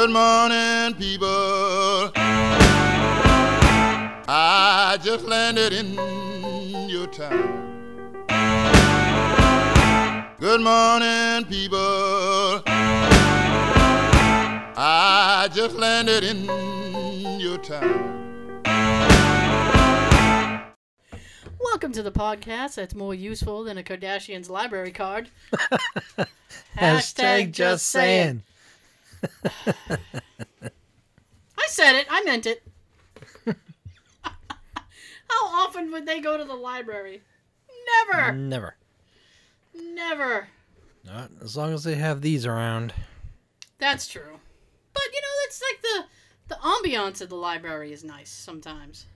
Good morning, people. I just landed in your town. Good morning, people. I just landed in your town. Welcome to the podcast that's more useful than a Kardashian's library card. Hashtag just saying. I said it. I meant it. How often would they go to the library? Never. Never. Never. Not as long as they have these around. That's true. But you know, it's like the the ambiance of the library is nice sometimes.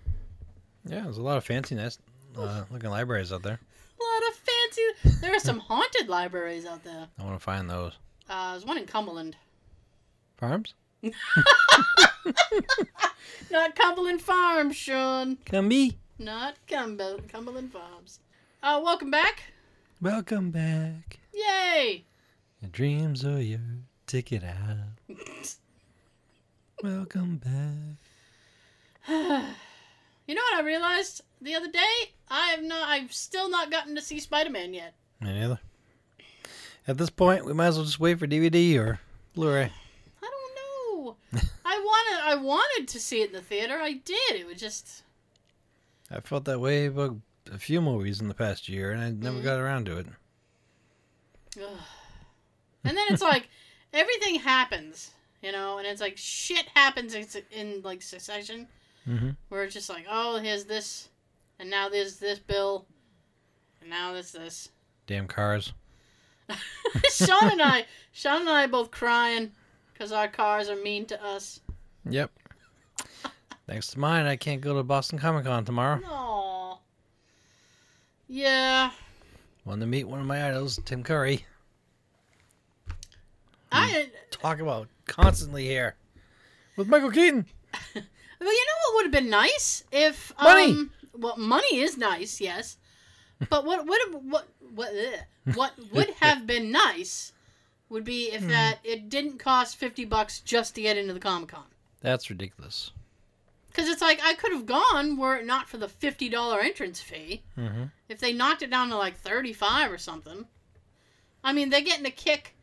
Yeah, there's a lot of fancy, nice uh, looking libraries out there. A lot of fancy. There are some haunted libraries out there. I want to find those. Uh, there's one in Cumberland. Farms? Not Cumberland Farms, Sean. Come be. Not Cumber- Cumberland Farms. Uh, welcome back. Welcome back. Yay! Your dreams are your ticket out. Welcome back. You know what I realized the other day? I have not. I've still not gotten to see Spider-Man yet. Me neither. At this point, we might as well just wait for DVD or Blu-ray. I don't know. I wanted. I wanted to see it in the theater. I did. It was just. I felt that way about a few movies in the past year, and I never Mhm. got around to it. Ugh. And then it's like everything happens, you know, and it's like shit happens in, in like succession, Mm-hmm. where it's just like, oh, here's this, and now there's this bill, and now there's this. Damn cars. Sean and I, Sean and I, both crying because our cars are mean to us. Yep. Thanks to mine, I can't go to Boston Comic Con tomorrow. Aww. Yeah, Wanted to meet one of my idols, Tim Curry. I. Talk about constantly here with Michael Keaton. Well, you know what would have been nice if Money. Um, well, money is nice, yes. But what would have, what what what would have been nice would be if that it didn't cost fifty bucks just to get into the Comic Con. That's ridiculous. Because it's like I could have gone were it not for the fifty dollar entrance fee. Mm-hmm. If they knocked it down to like thirty five or something. I mean, they're getting a kick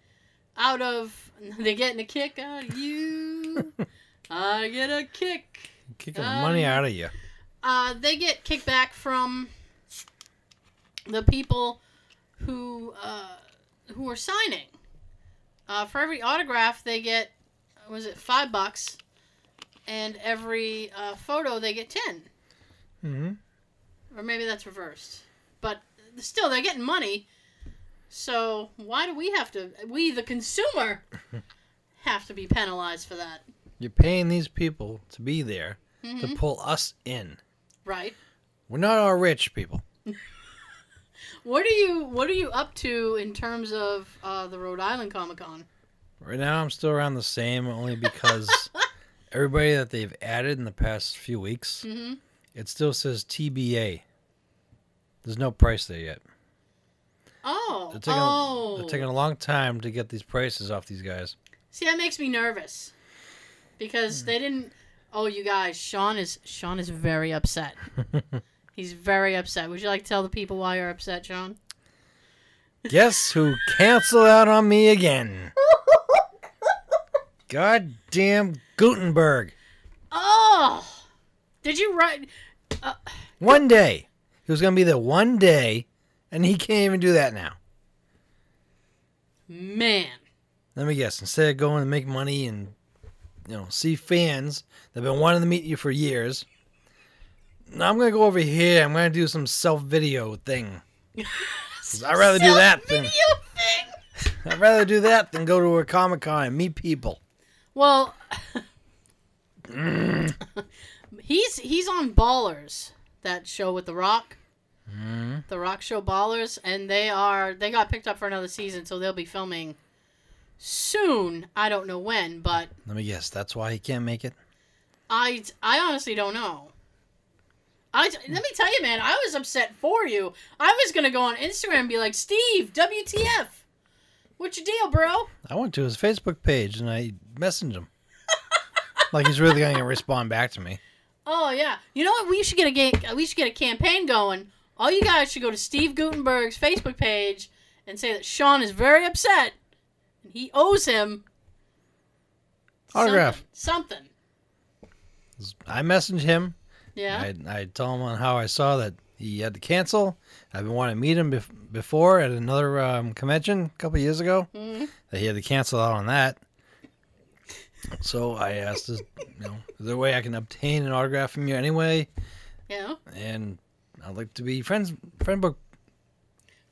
out of they're getting a kick out of you. I get a kick. Kicking the money Um, out of you. uh, they get kickback from the people who uh, who are signing. Uh, for every autograph, they get was it five bucks, and every uh, photo they get ten, Mm-hmm. or maybe that's reversed. But still, they're getting money. So why do we have to? We, the consumer, have to be penalized for that, You're paying these people to be there Mhm. to pull us in. right? We're not all rich people. What are you What are you up to in terms of uh, the Rhode Island Comic Con? Right now, I'm still around the same, only because everybody that they've added in the past few weeks, hmm it still says TBA. There's no price there yet. Oh, They're taking, oh. they're taking a long time to get these prices off these guys. See, that makes me nervous because they didn't. Oh, you guys, Sean is Sean is very upset. He's very upset. Would you like to tell the people why you're upset, John? Guess who canceled out on me again? Goddamn Guttenberg. Oh, did you write? Uh, one day. He was going to be there one day, and he can't even do that now. Man, Let me guess. Instead of going to make money and, you know, see fans that have been wanting to meet you for years, I'm going to go over here. I'm going to do some self video thing. I'd rather do that than thing. I'd rather do that than go to a comic con and meet people. Well, he's he's on Ballers, that show with The Rock. Mm. The Rock Show Ballers, and they are they got picked up for another season, so they'll be filming soon. I don't know when, but Let me guess. That's why he can't make it. I I honestly don't know. I let me tell you, man, I was upset for you. I was gonna go on Instagram and be like, Steve, WTF? What's your deal, bro? I went to his Facebook page and I messaged him. like he's really gonna respond back to me. Oh yeah. You know what? We should get a game. We should get a campaign going. All you guys should go to Steve Guttenberg's Facebook page and say that Sean is very upset and he owes him Autograph. Something. something. I messaged him. Yeah. I I told him on how I saw that he had to cancel. I've been wanting to meet him bef- before at another um, convention a couple years ago. Mhm. That he had to cancel out on that. So I asked, this, you know, is there a way I can obtain an autograph from you anyway? Yeah. And I'd like to be friends, friend book.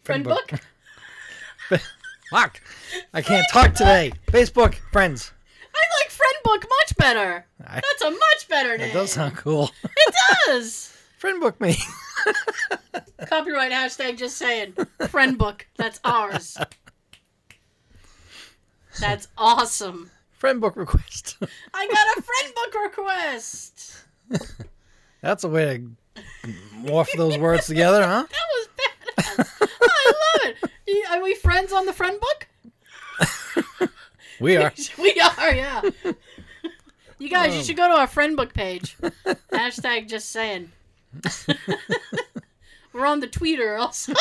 Friend book. Fuck! I can't talk today. Facebook friends. I like friend book much better. I, That's a much better name. that does sound cool. It does. friend book me. Copyright hashtag just saying. Friend book. That's ours. That's awesome. friend book request. I got a friend book request. That's a way to morph those words together, huh? That was badass. I love it. Are we friends on the friend book? We are. we are, yeah. You guys, you Um. should go to our friend book page. Hashtag just saying. We're on the Twitter also. so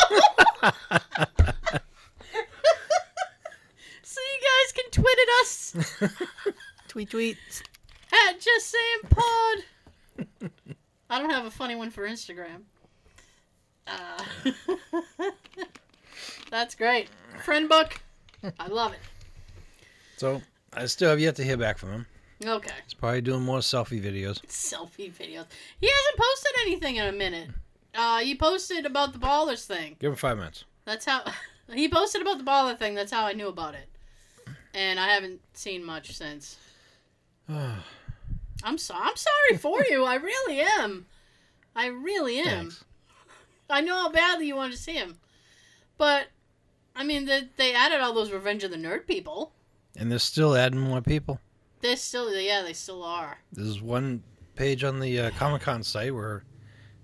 you guys can tweet at us tweet tweet. at just saying pod. I don't have a funny one for Instagram. Uh, that's great. Friend book. I love it. So I still have yet to hear back from him. Okay. He's probably doing more selfie videos. selfie videos. He hasn't posted anything in a minute. Uh, he posted about the ballers thing. Give him five minutes. That's how he posted about the baller thing. That's how I knew about it. And I haven't seen much since. I'm so I'm sorry for you. I really am. I really am. Thanks. I know how badly you wanted to see him, but I mean, they, they added all those Revenge of the Nerd people. And they're still adding more people. They're still, yeah, they still are. There's one page on the uh, Comic Con site where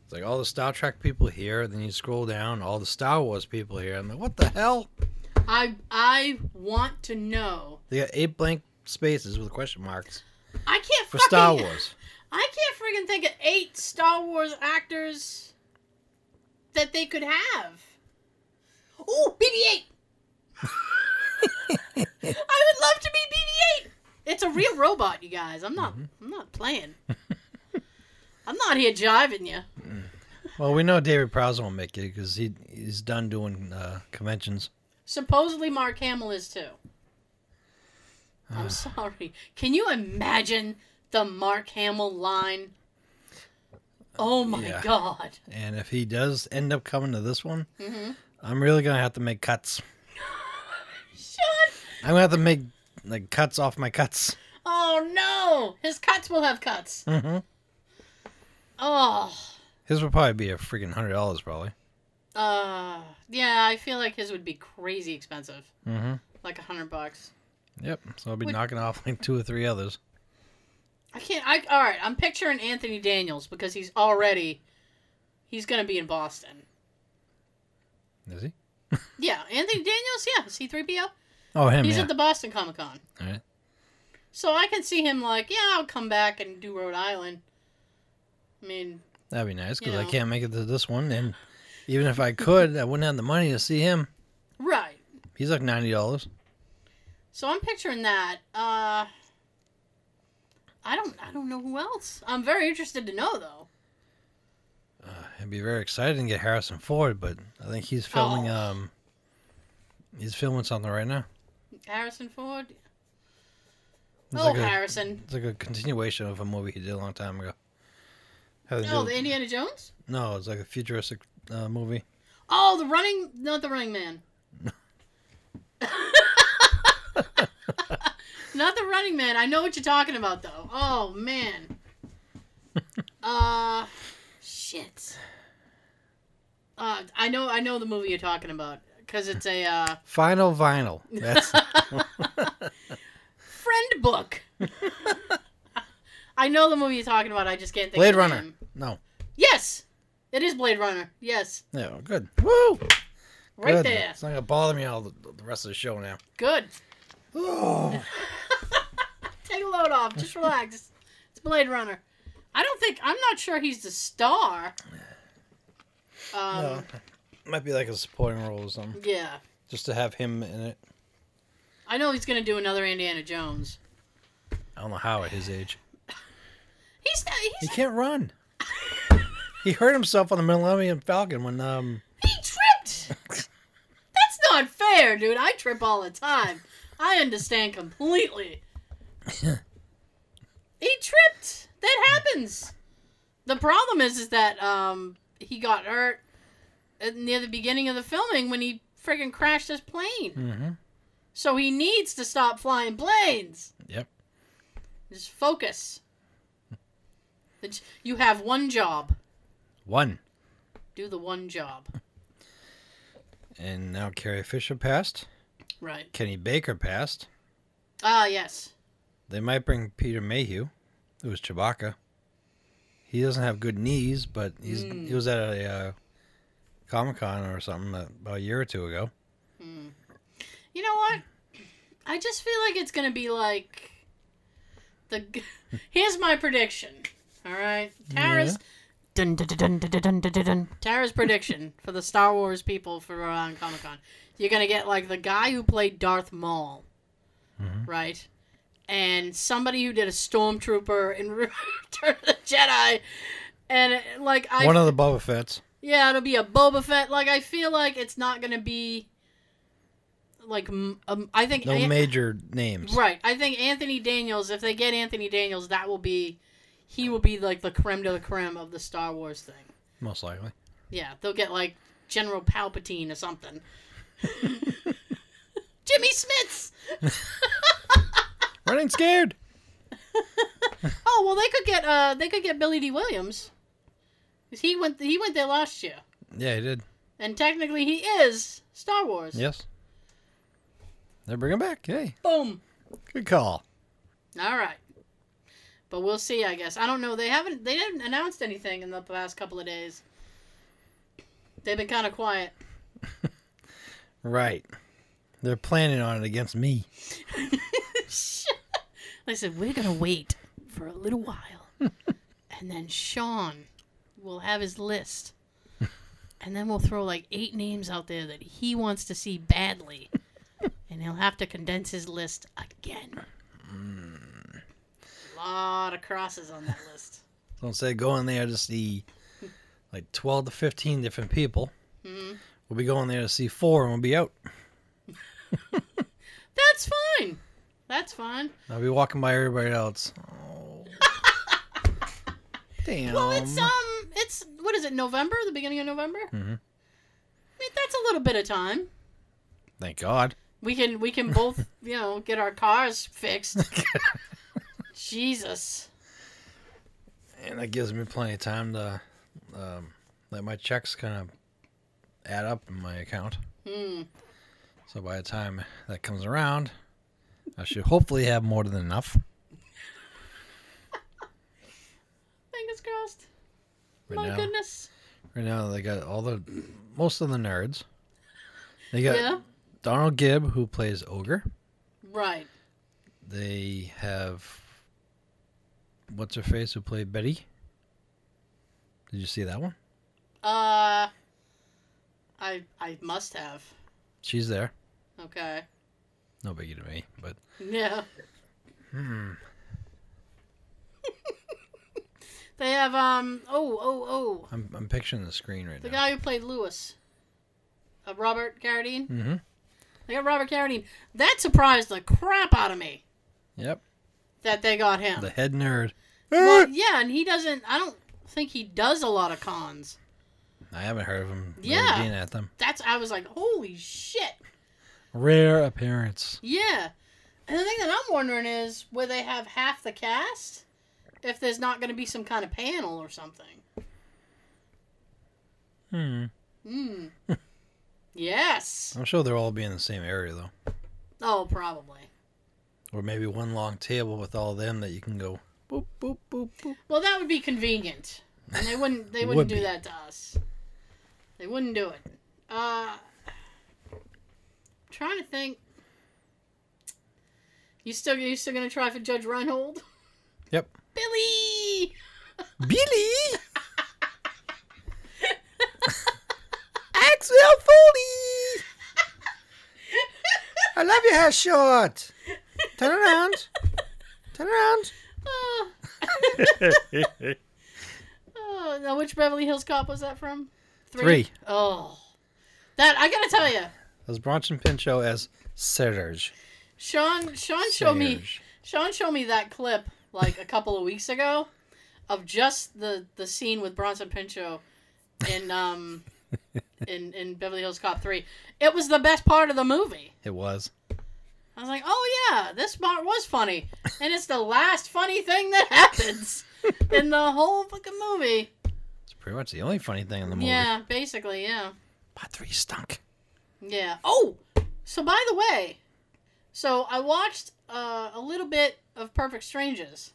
it's like all the Star Trek people here. Then you scroll down, all the Star Wars people here. I'm like, what the hell? I I want to know. They got eight blank spaces with question marks I can't for fucking, Star Wars. I can't freaking think of eight Star Wars actors that they could have. Oh, BB-8. I would love to be BB-8. It's a real robot, you guys. I'm not. I'm not playing. I'm not here jiving you. Well, we know David Prowse won't make it because he he's done doing uh, conventions. Supposedly, Mark Hamill is too. I'm sorry. Can you imagine the Mark Hamill line? Oh my Yeah. god. And if he does end up coming to this one, hmm I'm really gonna have to make cuts. I'm gonna have to make like cuts off my cuts. Oh no. His cuts will have cuts. Mm-hmm. Oh. His would probably be a freaking hundred dollars, probably. Uh. Yeah, I feel like his would be crazy expensive. Mm-hmm. Like a hundred bucks. Yep. So I'll be Would- knocking off like two or three others. I can't. I all right. I'm picturing Anthony Daniels because he's already. He's gonna be in Boston. Is he? Yeah, Anthony Daniels. Yeah, C3PO. Oh, him. He's yeah. at the Boston Comic Con. All right. So I can see him like, yeah, I'll come back and do Rhode Island. I mean, That'd be nice because I can't make it to this one, and even if I could, I wouldn't have the money to see him. right. He's like ninety dollars. So I'm picturing that. Uh, I don't, I don't know who else. I'm very interested to know though. Uh, it'd be very exciting to get Harrison Ford, but I think he's filming. Oh. Um, he's filming something right now. Harrison Ford. It's oh, like a, Harrison. It's like a continuation of a movie he did a long time ago. Oh, do- the Indiana Jones. no, it's like a futuristic uh, movie. Oh, the running, not the Running Man. not the Running Man. I know what you're talking about though. Oh man. Uh, shit. Uh, I know, I know the movie you're talking about because it's a uh, Final Vinyl. That's friend book. I know the movie you're talking about. I just can't think. Blade of Runner. name. No. Yes, it is Blade Runner. Yes, Yeah, good. Woo! right Good. there. It's not gonna bother me all the, the rest of the show now. Good. Oh, Take a load off. Just relax. It's Blade Runner. I don't think I'm not sure he's the star. Um, no, might be like a supporting role or something, Yeah, just to have him in it. I know he's gonna do another Indiana Jones. I don't know how at his age. He's not, He can't run. he hurt himself on the Millennium Falcon when um he tripped. That's not fair, dude. I trip all the time. I understand completely. he tripped. That happens. The problem is, is that um he got hurt near the beginning of the filming when he friggin' crashed his plane. hmm So he needs to stop flying planes. Yep. Just focus. You have one job. one. Do the one job. And now Carrie Fisher passed. Right. Kenny Baker passed. Ah, yes. They might bring Peter Mayhew, who was Chewbacca. He doesn't have good knees, but he's Mm. he was at a uh, Comic Con or something uh, a, a, year or two ago. Hmm. You know what? I just feel like it's gonna be like the. Here's my prediction. All right, Tara's. Tara's prediction for the Star Wars people for Rhode Island Comic Con. You're gonna get like the guy who played Darth Maul, mm-hmm. right? And somebody who did a stormtrooper in Return of the Jedi, and like I one of the Boba Fett's yeah, it'll be a Boba Fett. Like I feel like it's not gonna be like um, I think No An- major names. right. I think Anthony Daniels. If they get Anthony Daniels, that will be he will be like the creme de la creme of the Star Wars thing. Most likely. Yeah, they'll get like General Palpatine or something. Jimmy Smits. Running scared. Oh well, they could get uh they could get Billy Dee Williams. He went he went there last year, Yeah, he did. and technically he is Star Wars. Yes. They bring him back. Hey, Boom. good call. All right. But we'll see, I guess. I don't know. They haven't they haven't announced anything in the past couple of days. They've been kind of quiet. Right. They're planning on it against me. they said we're going to wait for a little while. and then Sean will have his list. And then we'll throw like eight names out there that he wants to see badly. and he'll have to condense his list again. A lot of crosses on that list. Don't say go in there to see like 12 to 15 different people. Mhm. We'll be going there to see four and we'll be out. That's fine. That's fine. I'll be walking by everybody else. Oh. Damn. Well, it's um, it's what is it? November, the beginning of November. Mhm. I mean, that's a little bit of time. Thank God. We can we can both you know get our cars fixed. Jesus. And that gives me plenty of time to um, let my checks kind of add up in my account. Hmm. So by the time that comes around, I should hopefully have more than enough. Fingers crossed. Right My now, goodness. right now they got all the most of the nerds. They got Yeah. Donald Gibb who plays Ogre. Right. They have what's her face who played Betty. Did you see that one? Uh. I I must have. She's there. Okay. No biggie to me, but Yeah. hmm. They have um. Oh oh oh. I'm I'm picturing the screen right The now. The guy who played Lewis. Uh, Robert Carradine. Mm-hmm. They got Robert Carradine. That surprised the crap out of me Yep. that they got him. The head nerd. Well, yeah, and he doesn't. I don't think he does a lot of cons. I haven't heard of him Yeah. being at them. That's. I was like, holy shit. Rare appearance. Yeah. And the thing that I'm wondering is, will they have half the cast? If there's not going to be some kind of panel or something. Hmm. Hmm. yes. I'm sure they'll all be in the same area though, Oh, probably. or maybe one long table with all of them that you can go boop boop boop boop. Well, that would be convenient, and they wouldn't. They wouldn't would do be. that to us. They wouldn't do it. Uh, I'm trying to think. You still you still gonna try for Judge Reinhold? Yep. Billy. Billy. Axel Foley. I love your hair short. Turn around. Turn around. Oh. oh, now which Beverly Hills Cop was that from? Three. Oh, that I gotta tell you, That was Bronson Pinchot as Serge. Sean. Sean showed me. Serge. Sean showed me that clip like a couple of weeks ago of just the the scene with Bronson Pinchot in um in in Beverly Hills Cop 3. It was the best part of the movie. It was. I was like, "Oh yeah, this part was funny." And it's the last funny thing that happens in the whole fucking movie. It's pretty much the only funny thing in the movie. Yeah, basically, yeah. Part three stunk. Yeah. Oh, so by the way, so I watched uh, a little bit of Perfect Strangers,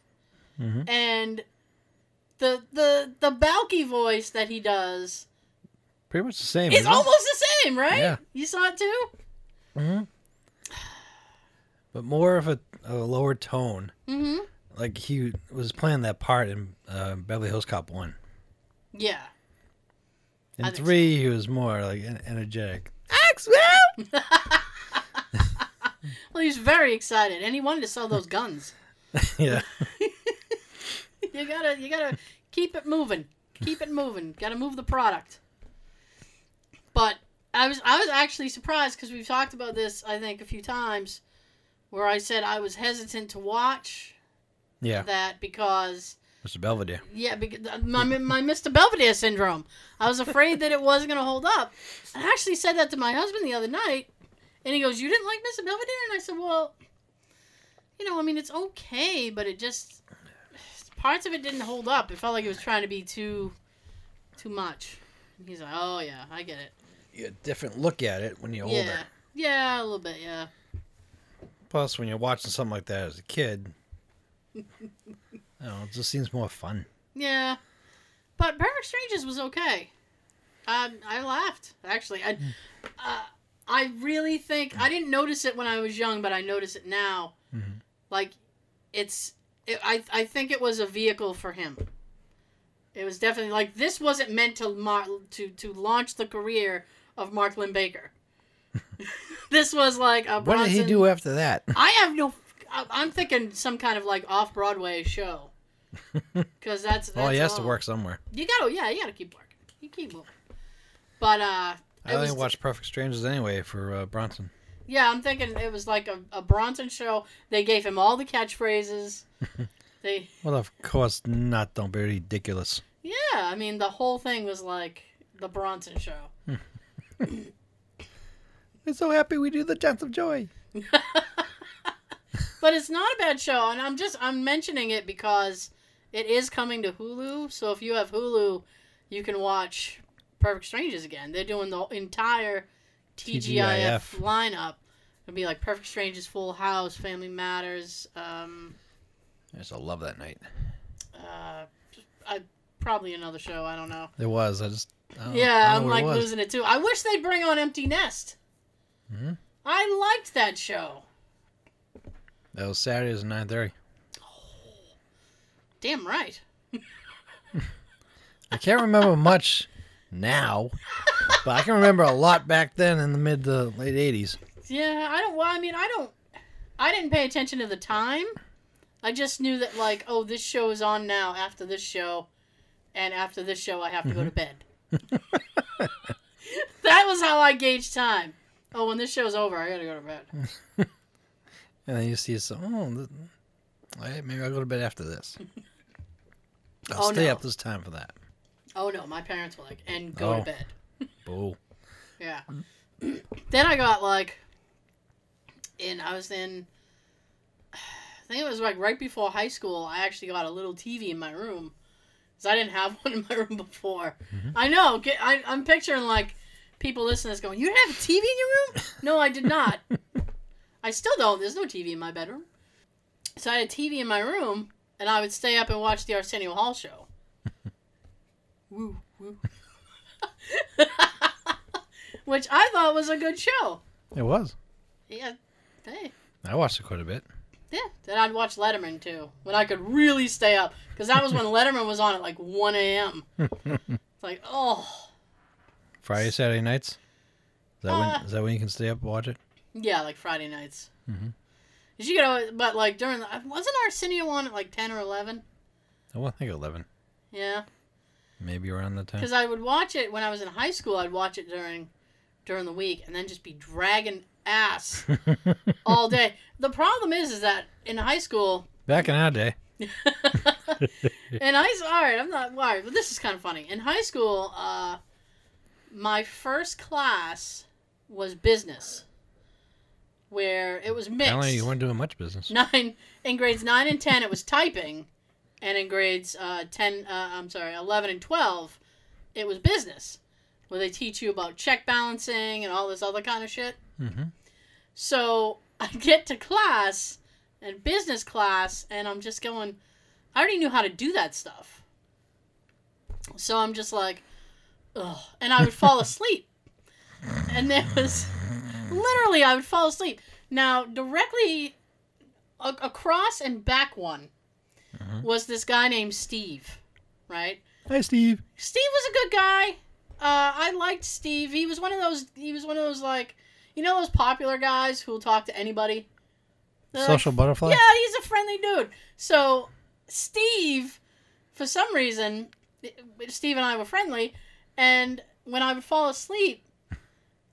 Mhm. and the the the Balki voice that he does Pretty much the same. It's isn't it? almost the same, right? Yeah. You saw it too. Mhm. But more of a, a lower tone. Mm-hmm. Like he was playing that part in uh, Beverly Hills Cop 1. Yeah. In think 3, he was more like energetic. Axwell! Well, he's very excited, and he wanted to sell those guns. yeah. you gotta you gotta keep it moving keep it moving gotta move the product but i was i was actually surprised because we've talked about this i think a few times where i said i was hesitant to watch Yeah. that because Mr. Belvedere. yeah because my, my mr belvedere syndrome i was afraid that it wasn't going to hold up i actually said that to my husband the other night and he goes you didn't like mr belvedere and i said well you know i mean it's okay but it just parts of it didn't hold up it felt like it was trying to be too too much and he's like oh yeah i get it You get a different look at it when you're yeah older. yeah a little bit yeah Plus, when you're watching something like that as a kid, I don't know, it just seems more fun. Yeah, but Perfect Strangers was okay. Um, I laughed actually. I, uh, I really think I didn't notice it when I was young, but I notice it now. Mhm. Like, it's. It, I I think it was a vehicle for him. It was definitely like this wasn't meant to mar- to to launch the career of Mark Linn-Baker. this was like a. What did he do after that? I have no. I- I'm thinking some kind of like off Broadway show. Because that's, that's Oh, he has to work somewhere. You gotta, yeah, you gotta keep working. You keep moving. But uh, I only watched Perfect Strangers anyway for uh, Bronson. yeah, I'm thinking it was like a, a Bronson show. They gave him all the catchphrases. they, Well, of course not. Don't be ridiculous. yeah, I mean the whole thing was like the Bronson show. We're so happy we do the Dance of Joy. But it's not a bad show, and I'm just I'm mentioning it because it is coming to Hulu. So if you have Hulu, you can watch Perfect Strangers again. They're doing the entire TGIF, TGIF. lineup. It'll be like Perfect Strangers, Full House, Family Matters. Um, I just love that night. uh, I, probably another show. I don't know. It was. I just. I yeah, I'm like losing it too. I wish they'd bring on Empty Nest. Mhm. I liked that show. That was Saturdays at nine thirty. Oh, Damn right. I can't remember much now, but I can remember a lot back then in the mid to late eighties. Yeah, I don't. Well, I mean, I don't. I didn't pay attention to the time. I just knew that, like, oh, this show is on now after this show, and after this show, I have to go to mm-hmm. bed. that was how I gauged time. Oh, when this show's over, I gotta go to bed. And then you see some. Oh, th- hey, maybe I'll go to bed after this. I'll Oh, stay no. up this time for that. Oh no, my parents were like, and go Oh. to bed. Boo. Yeah. then I got like, in I was in. I think it was like right before high school. I actually got a little TV in my room, because I didn't have one in my room before. Mm-hmm. I know. Get, I, I'm picturing like people listening to this going, "You didn't have a TV in your room?" no, I did not. I still don't. There's no TV in my bedroom. So I had a TV in my room, and I would stay up and watch the Arsenio Hall show. Woo woo. Which I thought was a good show. It was. Yeah. Hey. I watched it quite a bit. Yeah, then I'd watch Letterman too when I could really stay up because that was when Letterman was on at like 1 a.m. it's like, oh, Friday, Saturday nights. Is that Uh, when? Is that when you can stay up and watch it? yeah, like Friday nights. Mhm. Did you get? But like during the wasn't Arsenio on at like 10 or 11? Oh, I think eleven, Yeah, maybe around the time. because I would watch it when I was in high school. I'd watch it during during the week and then just be dragging ass all day. The problem is, is that in high school, Back in our day. and school, all right, I'm not worried, but this is kind of funny. In high school, uh, my first class was business, where it was mixed. Apparently, you weren't doing much business. Nine in grades nine and ten, it was typing, and in grades uh, ten, uh, I'm sorry, eleven and twelve, it was business, where they teach you about check balancing and all this other kind of shit. Mm-hmm. So I get to class and business class, and I'm just going, I already knew how to do that stuff. So I'm just like, ugh. And I would fall asleep. And there was literally, I would fall asleep. Now, directly a- across and back one Mhm. was this guy named Steve, right? Hi, Steve. Steve was a good guy. Uh, I liked Steve. He was one of those. He was one of those like, you know, those popular guys who will talk to anybody. They're like, Social butterfly. yeah, he's a friendly dude. So Steve, for some reason, Steve and I were friendly, and when I would fall asleep,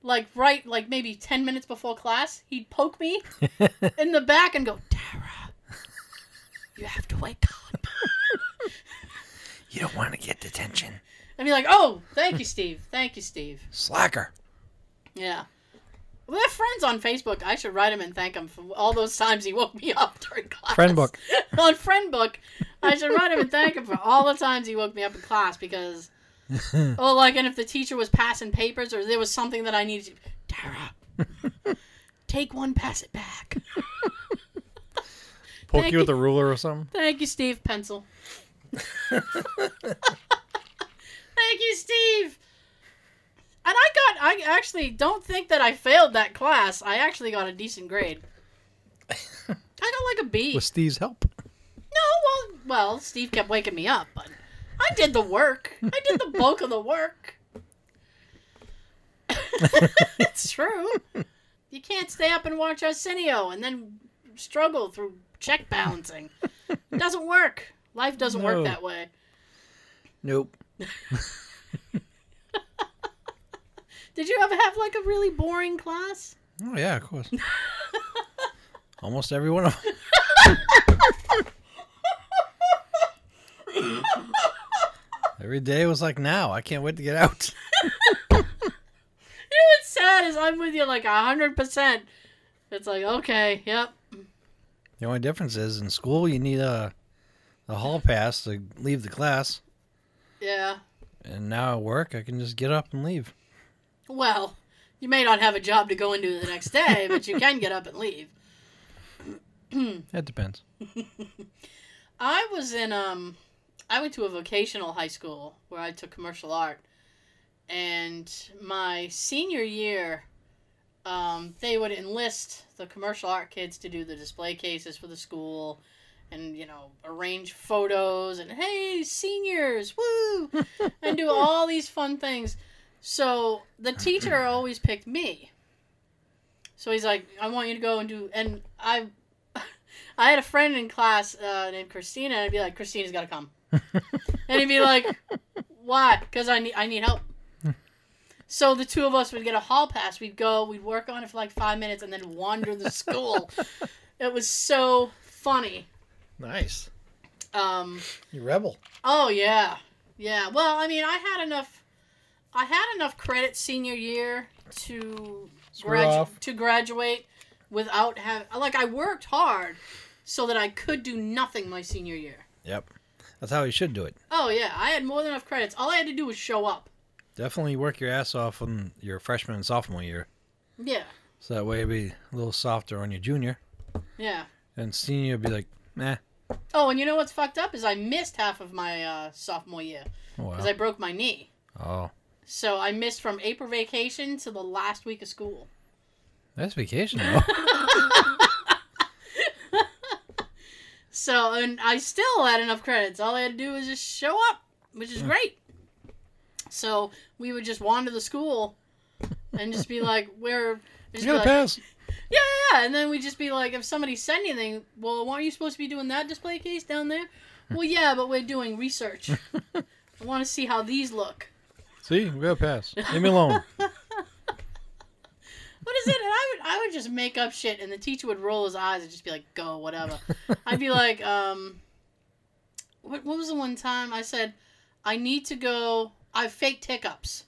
like right, like maybe ten minutes before class, he'd poke me in the back and go, "Tara, you have to wake up." you don't want to get detention. I'd be like, "Oh, thank you, Steve. Thank you, Steve." Slacker. Yeah. We have friends on Facebook. I should write him and thank him for all those times he woke me up during class. Friend book. on friend book. I should write him and thank him for all the times he woke me up in class because oh like and if the teacher was passing papers or there was something that I needed to Tara take one, pass it back. Poke Thank you with a ruler or something. Thank you, Steve Pencil. Thank you, Steve. And I got I actually don't think that I failed that class. I actually got a decent grade. I got like a B. With Steve's help. No, well, well, Steve kept waking me up, but I did the work. I did the bulk of the work. it's true. You can't stay up and watch Arsenio and then struggle through check balancing. It doesn't work. Life doesn't No. work that way. Nope. Did you ever have like a really boring class? Oh yeah, of course. Almost every one of them. Every day was like now. I can't wait to get out. You know what's sad is I'm with you like a hundred percent. It's like okay, yep, The only difference is in school you need a a hall pass to leave the class, yeah. and now at work I can just get up and leave. Well, you may not have a job to go into the next day, but you can get up and leave. That depends. I was in um I went to a vocational high school where I took commercial art. And my senior year um they would enlist the commercial art kids to do the display cases for the school and you know arrange photos and hey seniors woo and do all these fun things. So the teacher always picked me. So he's like, I want you to go and do and I I had a friend in class uh, named Christina, and I'd be like, Christina's got to come. and he'd be like, why? Because I need, I need help. So the two of us would get a hall pass. We'd go, we'd work on it for like five minutes, and then wander the school. it was so funny. Nice. Um, You rebel. oh yeah, yeah. Well, I mean, I had enough. I had enough credit senior year to gradu- to graduate without having. Like I worked hard so that I could do nothing my senior year. Yep. That's how you should do it. Oh yeah, I had more than enough credits. All I had to do was show up. Definitely work your ass off on your freshman and sophomore year. Yeah, So that way it'll be a little softer on your junior. yeah. And senior will be like, nah. Oh, and you know what's fucked up is I missed half of my uh, sophomore year Oh, because wow. I broke my knee. oh. So I missed from April vacation to the last week of school. That's vacation, though. So, and I still had enough credits. All I had to do was just show up, which is great. So we would just wander the school and just be like, "Where?" You gotta like, pass. yeah, yeah, yeah. And then we'd just be like, if somebody said anything, well, weren't you supposed to be doing that display case down there? well, yeah, but we're doing research. I want to see how these look. See, we gotta pass. Leave me alone. What is it? And I would, I would just make up shit, and the teacher would roll his eyes and just be like, "Go, whatever." I'd be like, um, what, what was the one time I said, I need to go. I faked hiccups.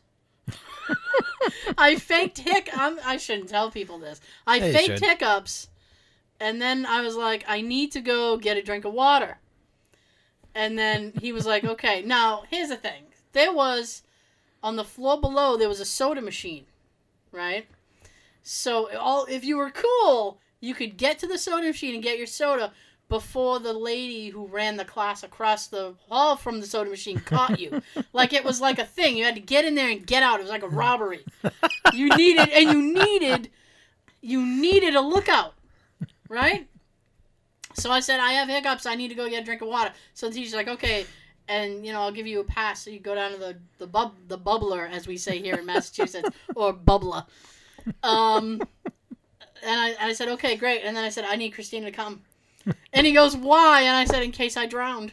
I faked hic. I'm, I shouldn't tell people this. I Yeah, faked hiccups, and then I was like, I need to go get a drink of water. And then he was like, okay. Now here's the thing. There was on the floor below there was a soda machine, right? So all if you were cool, you could get to the soda machine and get your soda before the lady who ran the class across the hall from the soda machine caught you. like it was like a thing. You had to get in there and get out. It was like a robbery. You needed and you needed you needed a lookout. Right? So I said, I have hiccups, I need to go get a drink of water. So the teacher's like, Okay, and you know, I'll give you a pass. So you go down to the the bub the bubbler, as we say here in Massachusetts, or bubbler. Um, and I, I said, okay, great. And then I said, I need Christina to come. And he goes, why? And I said, in case I drowned.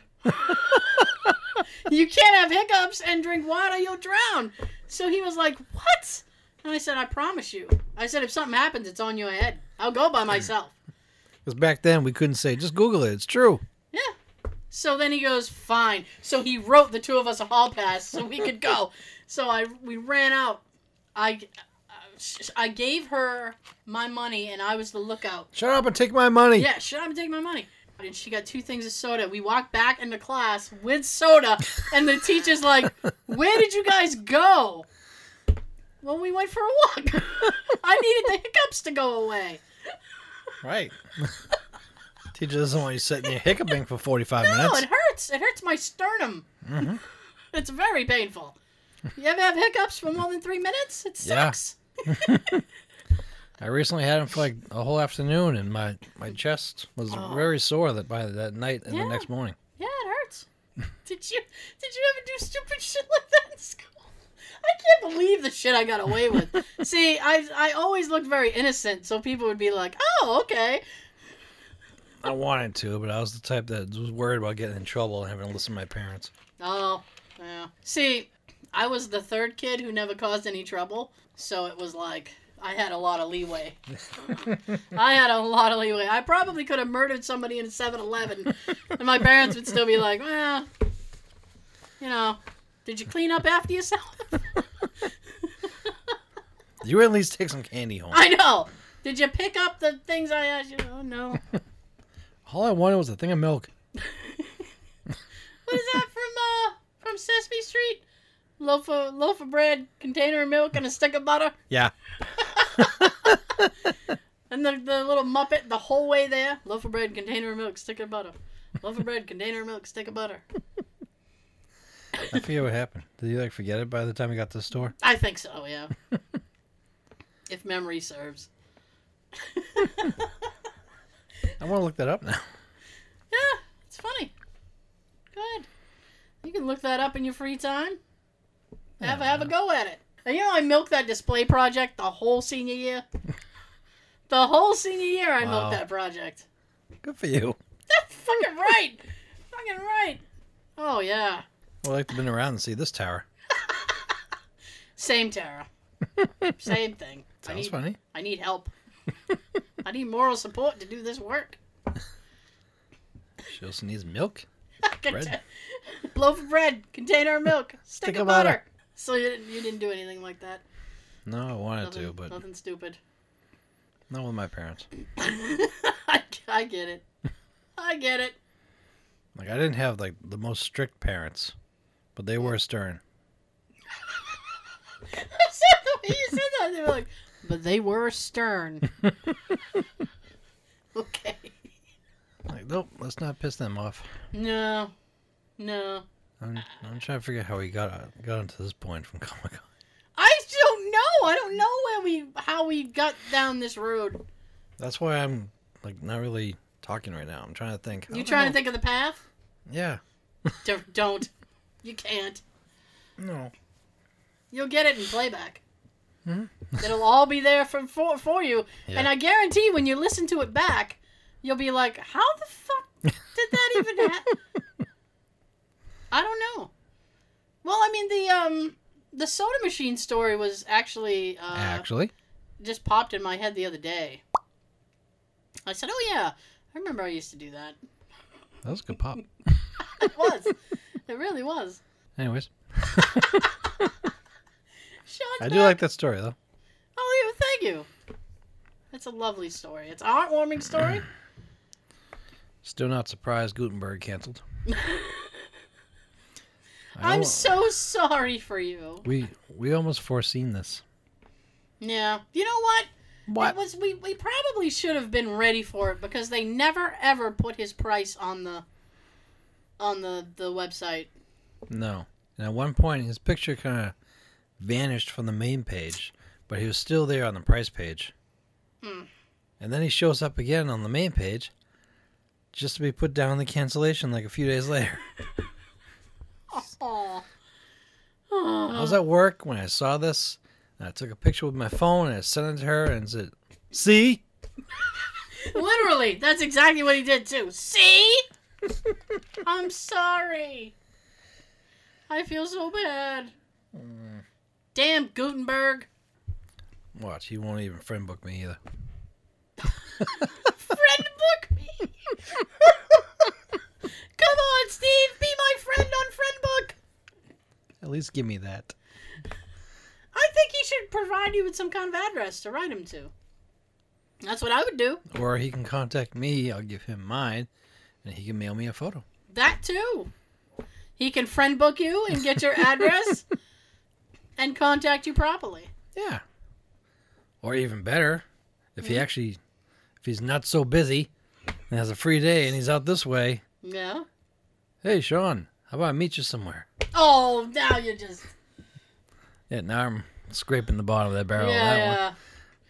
you can't have hiccups and drink water, you'll drown. So he was like, what? And I said, I promise you. I said, if something happens, it's on your head. I'll go by myself. Because back then we couldn't say, just Google it. It's true. Yeah. So then he goes, fine. So he wrote the two of us a hall pass so we could go. So I we ran out. I I gave her my money and I was the lookout. Shut up and take my money. Yeah, shut up and take my money. And she got two things of soda. We walked back into class with soda, and the teacher's like, "Where did you guys go?" Well, we went for a walk. I needed the hiccups to go away. Right. Teacher doesn't want you sitting there hiccuping for 45 No, minutes. No, it hurts. It hurts my sternum. Mhm. It's very painful. You ever have hiccups for more than three minutes? It Yeah. I recently had them for like a whole afternoon, and my, my chest was Oh. very sore that by that night and Yeah. the next morning. Yeah, it hurts. did you did you ever do stupid shit like that in school? I can't believe the shit I got away with. See, I I always looked very innocent, so people would be like, "Oh, okay." I wanted to, but I was the type that was worried about getting in trouble and having to listen to my parents. Oh, yeah. See, I was the third kid who never caused any trouble, so it was like I had a lot of leeway. I had a lot of leeway. I probably could have murdered somebody in a 7-Eleven, and my parents would still be like, "Well, you know, did you clean up after yourself?" You at least take some candy home. I know. Did you pick up the things I asked you? Oh no. All I wanted was a thing of milk. What is that from uh from Sesame Street? Loaf of loaf of bread, container of milk, and a stick of butter. Yeah. And the, the little Muppet the whole way there. Loaf of bread, container of milk, stick of butter. Loaf of bread, container of milk, stick of butter. I forget what happened. Did you like forget it by the time we got to the store? I think so, yeah. if memory serves. I want to look that up now. Yeah, it's funny. Go ahead. You can look that up in your free time. Have have a go at it. And you know I milked that display project the whole senior year. The whole senior year I Wow. milked that project. Good for you. That's fucking right. fucking right. Oh yeah. Well, I'd like to have been around and see this tower. Same Tara. Same thing. I Sounds need, funny. I need help. I need moral support to do this work. She also needs milk. Bread. Loaf of bread, container of milk, stick, Stick of of butter. So you didn't, you didn't do anything like that. No, I wanted Nothing, to, but nothing stupid. not with my parents. I, I get it. I get it. Like I didn't have like the most strict parents, but they were stern. I said the way you said that, they were like, but they were stern. okay. Like, nope, let's not piss them off. No, no. I'm, I'm trying to figure out how we got got onto this point from Comic Con. I don't know. I don't know where we how we got down this road. That's why I'm like not really talking right now. I'm trying to think. You trying to think of the path? Yeah. Don't. don't. You can't. No. You'll get it in playback. Mhm. It'll all be there for for, for you, Yeah. and I guarantee when you listen to it back, you'll be like, "How the fuck did that even happen?" I don't know. Well, I mean the um the soda machine story was actually uh, Actually, just popped in my head the other day. I said, "Oh yeah, I remember I used to do that." that was a good pop. It was. it really was. Anyways, Sean's I do back. like that story though. Oh, yeah, thank you. It's a lovely story. It's a heartwarming story. Still not surprised Guttenberg canceled. I'm so sorry for you. We we almost foreseen this. Yeah. You know what? What? It was we, we probably should have been ready for it because they never ever put his price on the on the the website. No. And at one point, his picture kind of vanished from the main page, but he was still there on the price page. Hmm. And then he shows up again on the main page, just to be put down in the cancellation like a few days later. Oh. I was at work when I saw this. And I took a picture with my phone and I sent it to her and said, "See, Literally, that's exactly what he did too. See? I'm sorry. I feel so bad. Damn Guttenberg. watch, he won't even friend book me either." Friend book me. Come on, Steve. Be my friend on friend book. At least give me that. I think he should provide you with some kind of address to write him to. That's what I would do. Or he can contact me. I'll give him mine, and he can mail me a photo. That too. He can friend book you and get your address and contact you properly. Yeah. Or even better, if he hmm? actually, if he's not so busy and has a free day and he's out this way, Yeah. hey, Sean, how about I meet you somewhere? Oh, now you're just Yeah, now I'm scraping the bottom of that barrel. yeah, of that one. yeah.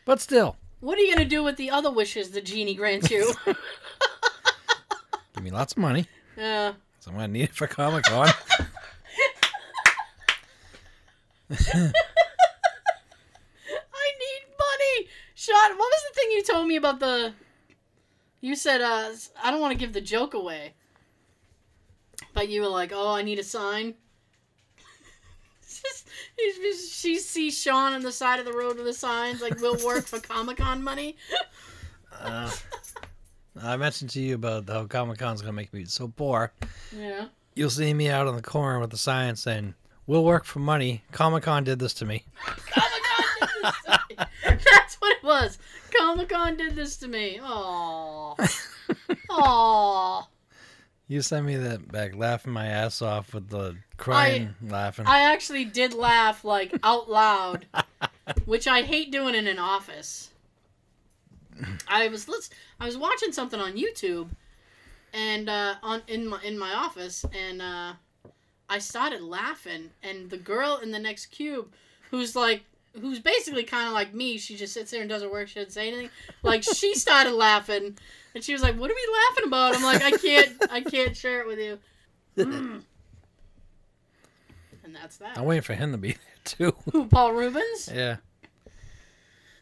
But still, What are you gonna do with the other wishes the genie grants you? give me lots of money. yeah. So I'm going to need it for Comic Con. I need money. Sean, what was the thing you told me about the? You said, uh, I don't want to give the joke away. But you were like, oh, I need a sign. Just- just- she sees Sean on the side of the road with the signs like, "We'll work for Comic Con money." uh, I mentioned to you about how Comic Con's going to make me so poor. Yeah. You'll see me out on the corner with the sign saying, We'll work for money. Comic Con did this to me. Comic Con did this to me. That's what it was. Comic Con did this to me. Aww. Aww. You sent me that back laughing my ass off with the crying laughing. I actually did laugh like out loud, which I hate doing in an office. I was let's, I was watching something on YouTube, and uh, on in my in my office, and uh, I started laughing, and the girl in the next cube, who's like. Who's basically kind of like me? She just sits there and doesn't work. She doesn't say anything. Like she started laughing, and she was like, "What are we laughing about?" I'm like, "I can't, I can't share it with you." Mm. And that's that. I'm waiting for him to be there too. Who, Paul Reubens? yeah.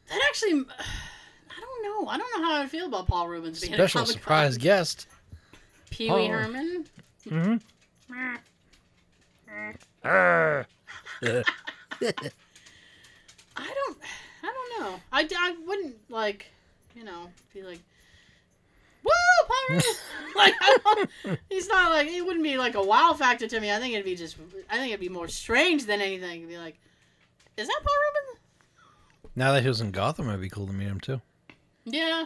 That actually, I don't know. I don't know how I feel about Paul Reubens being Special a surprise guest. Pee Wee Paul. Herman. Mm-hmm. I don't, I don't know. I, I wouldn't like, you know, be like, woo, Paul Reubens. like, he's not like it wouldn't be like a wow factor to me. I think it'd be just, I think it'd be more strange than anything. It'd be like, is that Paul Reubens? now that he was in Gotham, it'd be cool to meet him too. Yeah.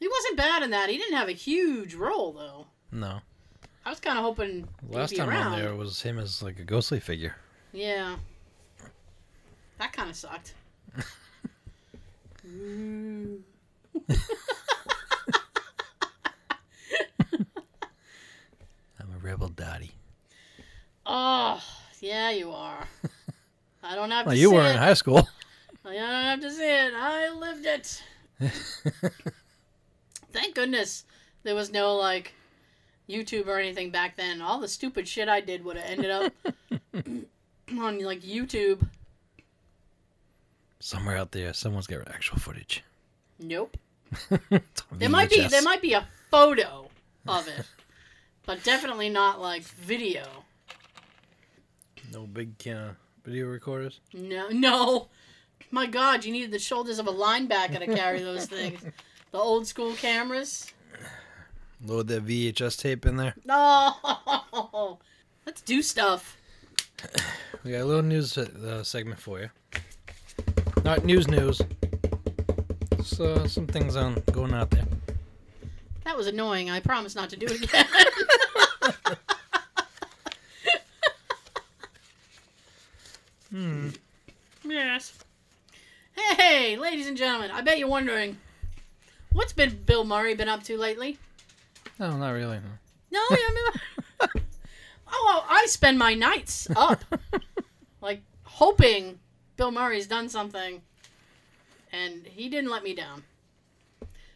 He wasn't bad in that. He didn't have a huge role though. No. I was kind of hoping Last he'd be time around. on there was him as like a ghostly figure. Yeah. That kind of sucked. Ooh. I'm a rebel daddy. oh, yeah, you are. I don't have Well, to you see were it. in high school. I don't have to see it. I lived it. Thank Thank goodness there was no like YouTube or anything back then. All the stupid shit I did would have ended up on like YouTube. Somewhere out there, someone's got actual footage. Nope. There might be there might be a photo of it, but definitely not like video. no big uh, video recorders. No, no. My God, you needed the shoulders of a linebacker to carry those things. The old school cameras. Load that VHS tape in there. No, let's do stuff. We got a little news uh, segment for you. Not news, news. Just, uh, some things on going out there. That was annoying. I promise not to do it again. Hmm. yes. Hey, ladies and gentlemen, I bet you're wondering what's been Bill Murray been up to lately? No, not really. No. No, I mean, oh, I spend my nights up, like hoping Bill Murray's done something, and he didn't let me down.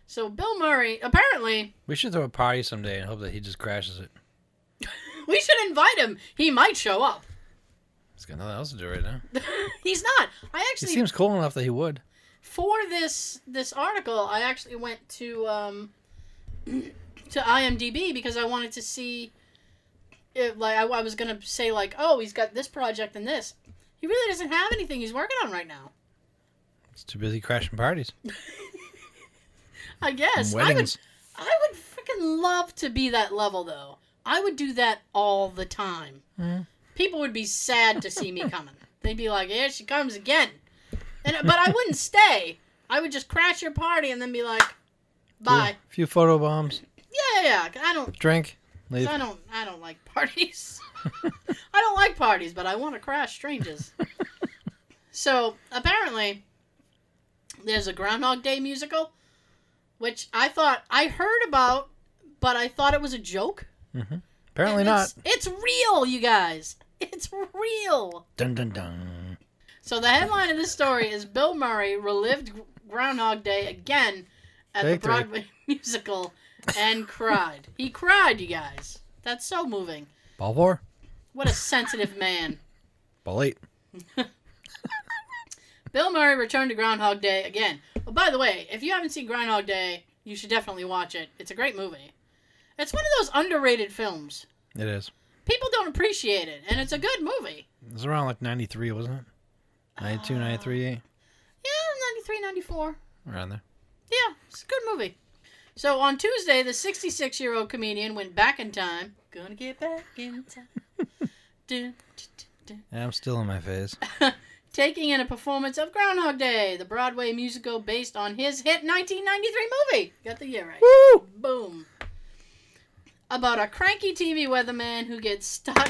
So Bill Murray, apparently, We should throw a party someday and hope that he just crashes it. we should invite him. He might show up. He's got nothing else to do right now. He's not. I He actually seems cool enough that he would. for this this article, I actually went to um, to IMDb because I wanted to see if like I, I was gonna say like, oh, he's got this project and this. He really doesn't have anything he's working on right now. He's too busy crashing parties. I guess and I would. I would freaking love to be that level though. I would do that all the time. Mhm. People would be sad to see me coming. They'd be like, "Here she comes again," and but I wouldn't stay. I would just crash your party and then be like, "Bye." A few photo bombs. Yeah, yeah. yeah. I don't. drink. Leave. I don't. I don't like parties. I don't like parties, but I want to crash strangers. so apparently, there's a Groundhog Day musical, which I thought I heard about, but I thought it was a joke. Mm-hmm. Apparently And not. It's, it's real, you guys. It's real. Dun dun dun. So the headline of this story is Bill Murray relived Groundhog Day again at Take the three. Broadway musical and cried. He cried, you guys. That's so moving. Ball four. What a sensitive man. Ball eight. Bill Murray returned to Groundhog Day again. Oh, by the way, if you haven't seen Groundhog Day, you should definitely watch it. It's a great movie. It's one of those underrated films. It is. People don't appreciate it, and it's a good movie. It was around like 93, wasn't it? 92, uh, 93, Yeah, 93, 94. around there. Yeah, it's a good movie. So on Tuesday, the 66 year old comedian went back in time. Gonna get back in time. Dun, dun, dun, I'm still in my phase. Taking in a performance of Groundhog Day, the Broadway musical based on his hit 1993 movie. Got the year right. Woo! Boom. About a cranky TV weatherman who gets stuck.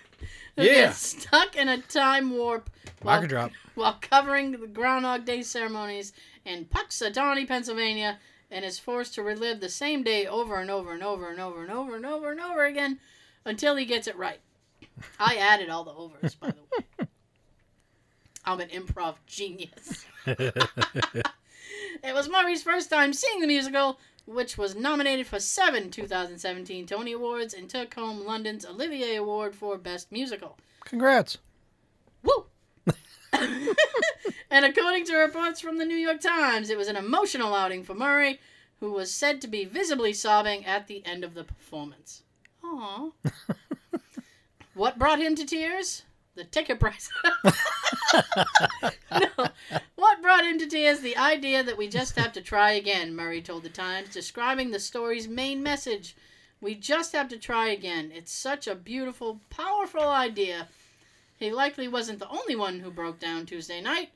who Yeah. gets stuck in a time warp while, drop. while covering the Groundhog Day ceremonies in Punxsutawney, Pennsylvania, and is forced to relive the same day over and over and over and over and over and over and over again until he gets it right. I added all the overs, by the way. I'm an improv genius. It was Murray's first time seeing the musical, which was nominated for seven 2017 Tony Awards and took home London's Olivier Award for Best Musical. Congrats. Woo! and according to reports from the New York Times, it was an emotional outing for Murray, who was said to be visibly sobbing at the end of the performance. Aww. what brought him to tears? The ticket price. no. What brought him to tears? The idea that we just have to try again, Murray told the Times, describing the story's main message. We just have to try again. It's such a beautiful, powerful idea. He likely wasn't the only one who broke down Tuesday night.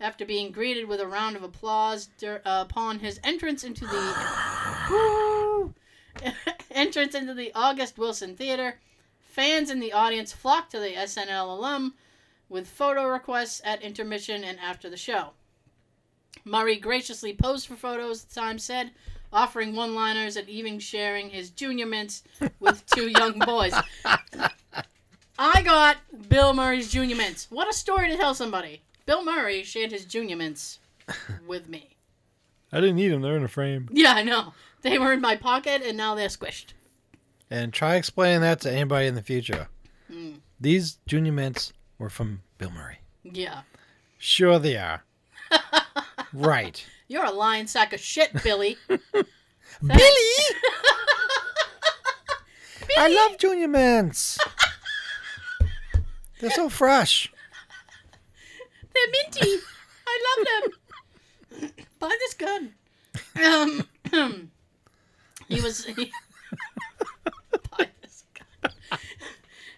After being greeted with a round of applause dur- uh, upon his entrance into the entrance into the August Wilson Theater, fans in the audience flocked to the SNL alum with photo requests at intermission and after the show. Murray graciously posed for photos, the Times said, offering one liners and even sharing his junior mints with two young boys. I got Bill Murray's junior mints. What a story to tell somebody. Bill Murray shared his junior mints with me. I didn't need them. They're in a frame. Yeah, I know. They were in my pocket and now they're squished. And try explaining that to anybody in the future. Mm. These junior mints were from Bill Murray. Yeah. Sure they are. right. You're a lying sack of shit, Billy. Billy! I love junior mints. They're so fresh. They're minty. I love them. Buy this gun. Um, he was. He, buy this gun.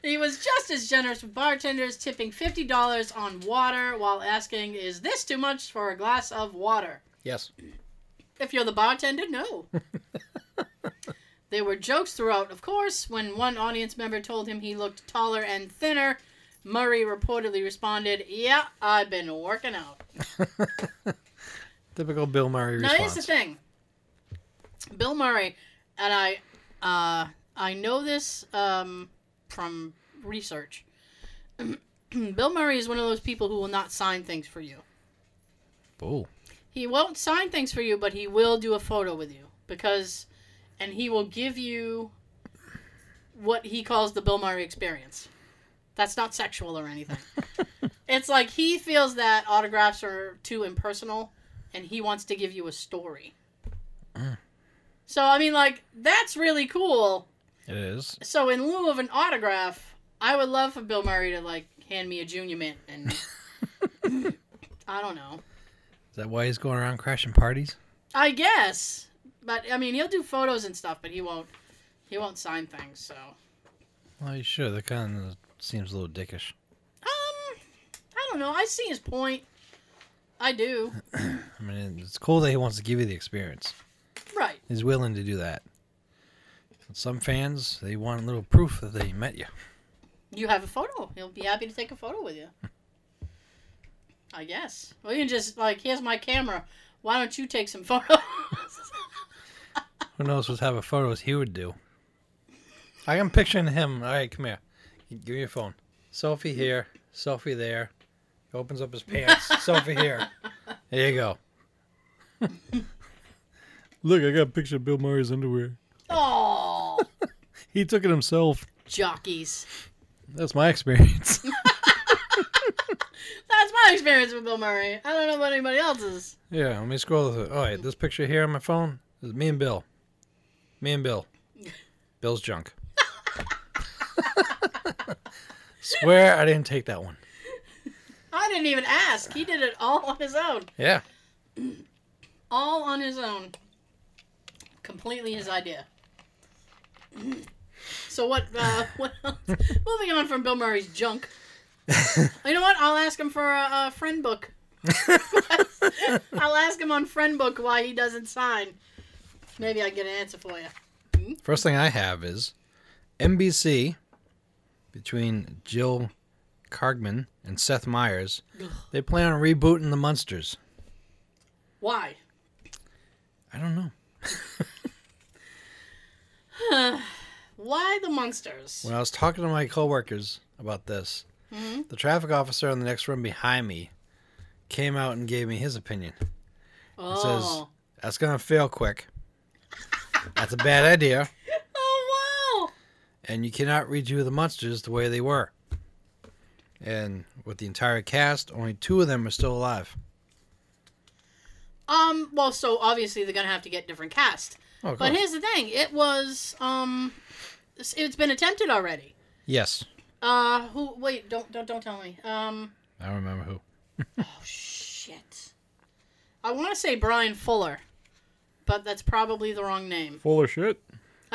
He was just as generous with bartenders, tipping fifty dollars on water while asking, "Is this too much for a glass of water?" Yes. If you're the bartender, no. there were jokes throughout, of course. When one audience member told him he looked taller and thinner, Murray reportedly responded, Yeah, I've been working out. Typical Bill Murray Now, here's the thing Bill Murray, and I, uh, I know this um, from research. Bill Murray is one of those people who will not sign things for you. Oh. He won't sign things for you, but he will do a photo with you because, and he will give you what he calls the Bill Murray experience. That's not sexual or anything. it's like he feels that autographs are too impersonal, and he wants to give you a story. Mm. So I mean, like that's really cool. It is. So in lieu of an autograph, I would love for Bill Murray to like hand me a junior mint and I don't know. Is that why he's going around crashing parties? I guess, but I mean, he'll do photos and stuff, but he won't. He won't sign things. So, Well, you sure, That kind of seems a little dickish. um, I don't know. I see his point. I do. I mean, it's cool that he wants to give you the experience. Right. He's willing to do that. But some fans, they want a little proof that they met you. You have a photo. He'll be happy to take a photo with you. I guess. Well, you can just like, here's my camera. Why don't you take some photos? Who knows what type of photos he would do? I am picturing him. All right, come here. Give me your phone. Selfie here. Selfie there. He opens up his pants. selfie here. There you go. Look, I got a picture of Bill Murray's underwear. oh, He took it himself. jockeys. That's my experience. That's my experience with Bill Murray. I don't know about anybody else's. yeah, let me scroll through. All right, this picture here on my phone is me and Bill. Me and Bill. Bill's junk. Swear I didn't take that one. I didn't even ask. He did it all on his own. Yeah. all on his own. Completely his idea. So what? Uh, what else? Moving on from Bill Murray's junk. you know what? I'll ask him for a, a friend book. I'll ask him on friend book why he doesn't sign. Maybe I get an answer for you. First thing I have is NBC between Jill Kargman and Seth Meyers. They plan on rebooting the Munsters. Why? I don't know. Why the monsters? When I was talking to my coworkers about this, Mhm. the traffic officer in the next room behind me came out and gave me his opinion. Oh. That's gonna fail quick. That's a bad idea, Oh wow. and you cannot redo the monsters the way they were. And with the entire cast, only two of them are still alive. Um. Well, so obviously they're gonna have to get different cast. Oh, But here's the thing: it was um, it's- been attempted already. yes, Uh, who? Wait, don't don't don't tell me. Um, I don't remember who. oh shit. I want to say Bryan Fuller, but that's probably the wrong name. Fuller shit.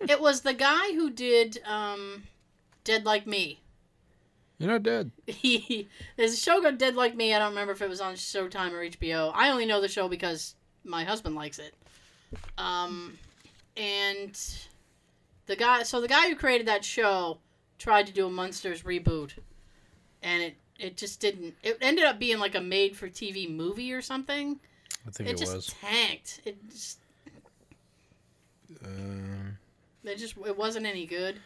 it was the guy who did um, Dead Like Me. You're not dead. He there's a show called Dead Like Me. I don't remember if it was on Showtime or HBO. I only know the show because my husband likes it. Um, and the guy, so the guy who created that show tried to do a Munsters reboot, and it it just didn't. It ended up being like a made-for-TV movie or something. I think It, it, just was. tanked. It just Um, it just it wasn't any good.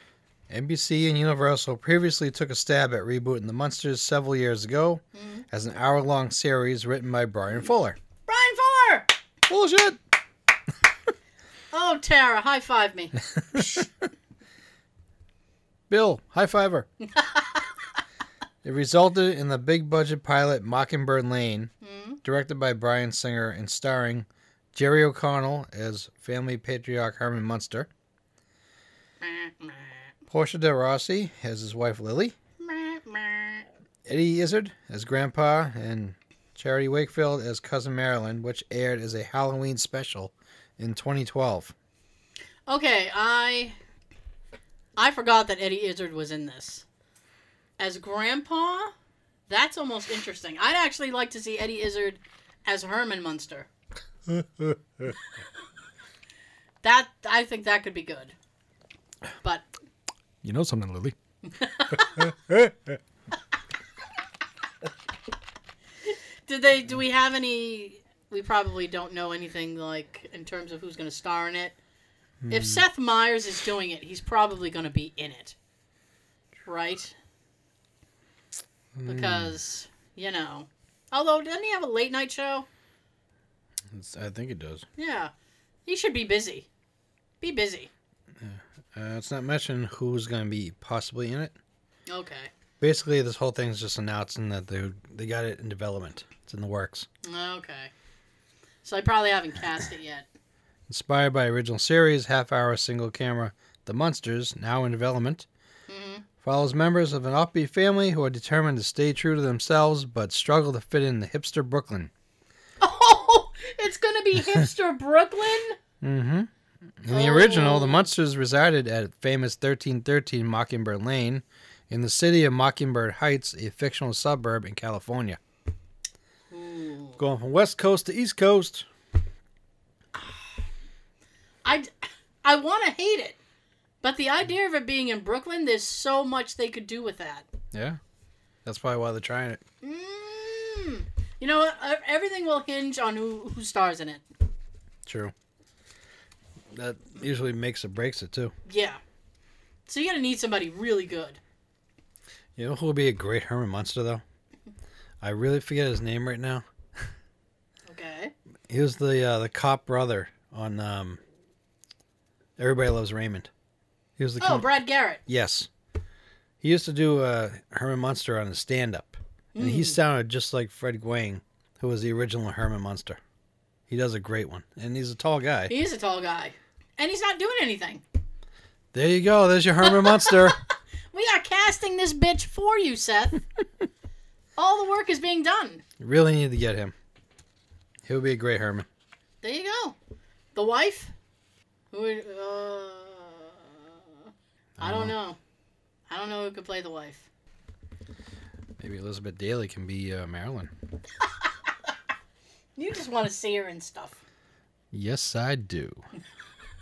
NBC and Universal previously took a stab at rebooting the Munsters several years ago Mhm. as an hour-long series written by Bryan Fuller. Bryan Fuller. Full of shit. Oh, Tara, high five me. Bill, high fiver. it resulted in the big budget pilot Mockingbird Lane, Hmm? directed by Bryan Singer and starring Jerry O'Connell as family patriarch Herman Munster, Portia de Rossi as his wife Lily, Eddie Izzard as Grandpa, and Charity Wakefield as Cousin Marilyn, which aired as a Halloween special in 2012. Okay, I I forgot that Eddie Izzard was in this. As Grandpa, that's almost interesting. I'd actually like to see Eddie Izzard as Herman Munster. That I think that could be good. But You know something, Lily? did they? Do we have any? We probably don't know anything like in terms of who's going to star in it. If Seth Meyers is doing it, he's probably going to be in it, right? Because you know, although doesn't he have a late night show? I think it does. Yeah, he should be busy. Be busy. Uh, it's not mentioned who's going to be possibly in it. Okay. Basically, this whole thing's just announcing that they they got it in development. It's in the works. Okay. So I probably haven't cast it yet. Inspired by original series, half-hour single-camera The Munsters, now in development, Mhm. follows members of an offbeat family who are determined to stay true to themselves but struggle to fit in the hipster Brooklyn. Oh, it's gonna be hipster Brooklyn. Mm-hmm. In the original, the Oh. Munsters resided at famous 1313 Mockingbird Lane in the city of Mockingbird Heights, a fictional suburb in California. Ooh. Going from west coast to east coast. I, I want to hate it, but the idea of it being in Brooklyn, there's so much they could do with that. Yeah. That's probably why they're trying it. Mm. You know? Uh, Everything will hinge on who who stars in it. True. That usually makes or breaks it, too. Yeah. So you're gonna need somebody really good. You know who would be a great Herman Munster, though? I really forget his name right now. Okay. He was the uh, the cop brother on um, Everybody Loves Raymond. He was the Oh, com- Brad Garrett. yes. He used to do uh, Herman Munster on his stand-up, and he Mm. sounded just like Fred Gwynne, who was the original Herman Munster. He does a great one, and he's a tall guy. He is a tall guy, and he's not doing anything. There you go. There's your Herman Munster. We are casting this bitch for you, Seth. All the work is being done. You really need to get him. He would be a great Herman. There you go. The wife? Who would, uh, I don't know. I don't know who could play the wife. Maybe Elizabeth Daly can be uh, Marilyn. You just want to see her and stuff. Yes, I do.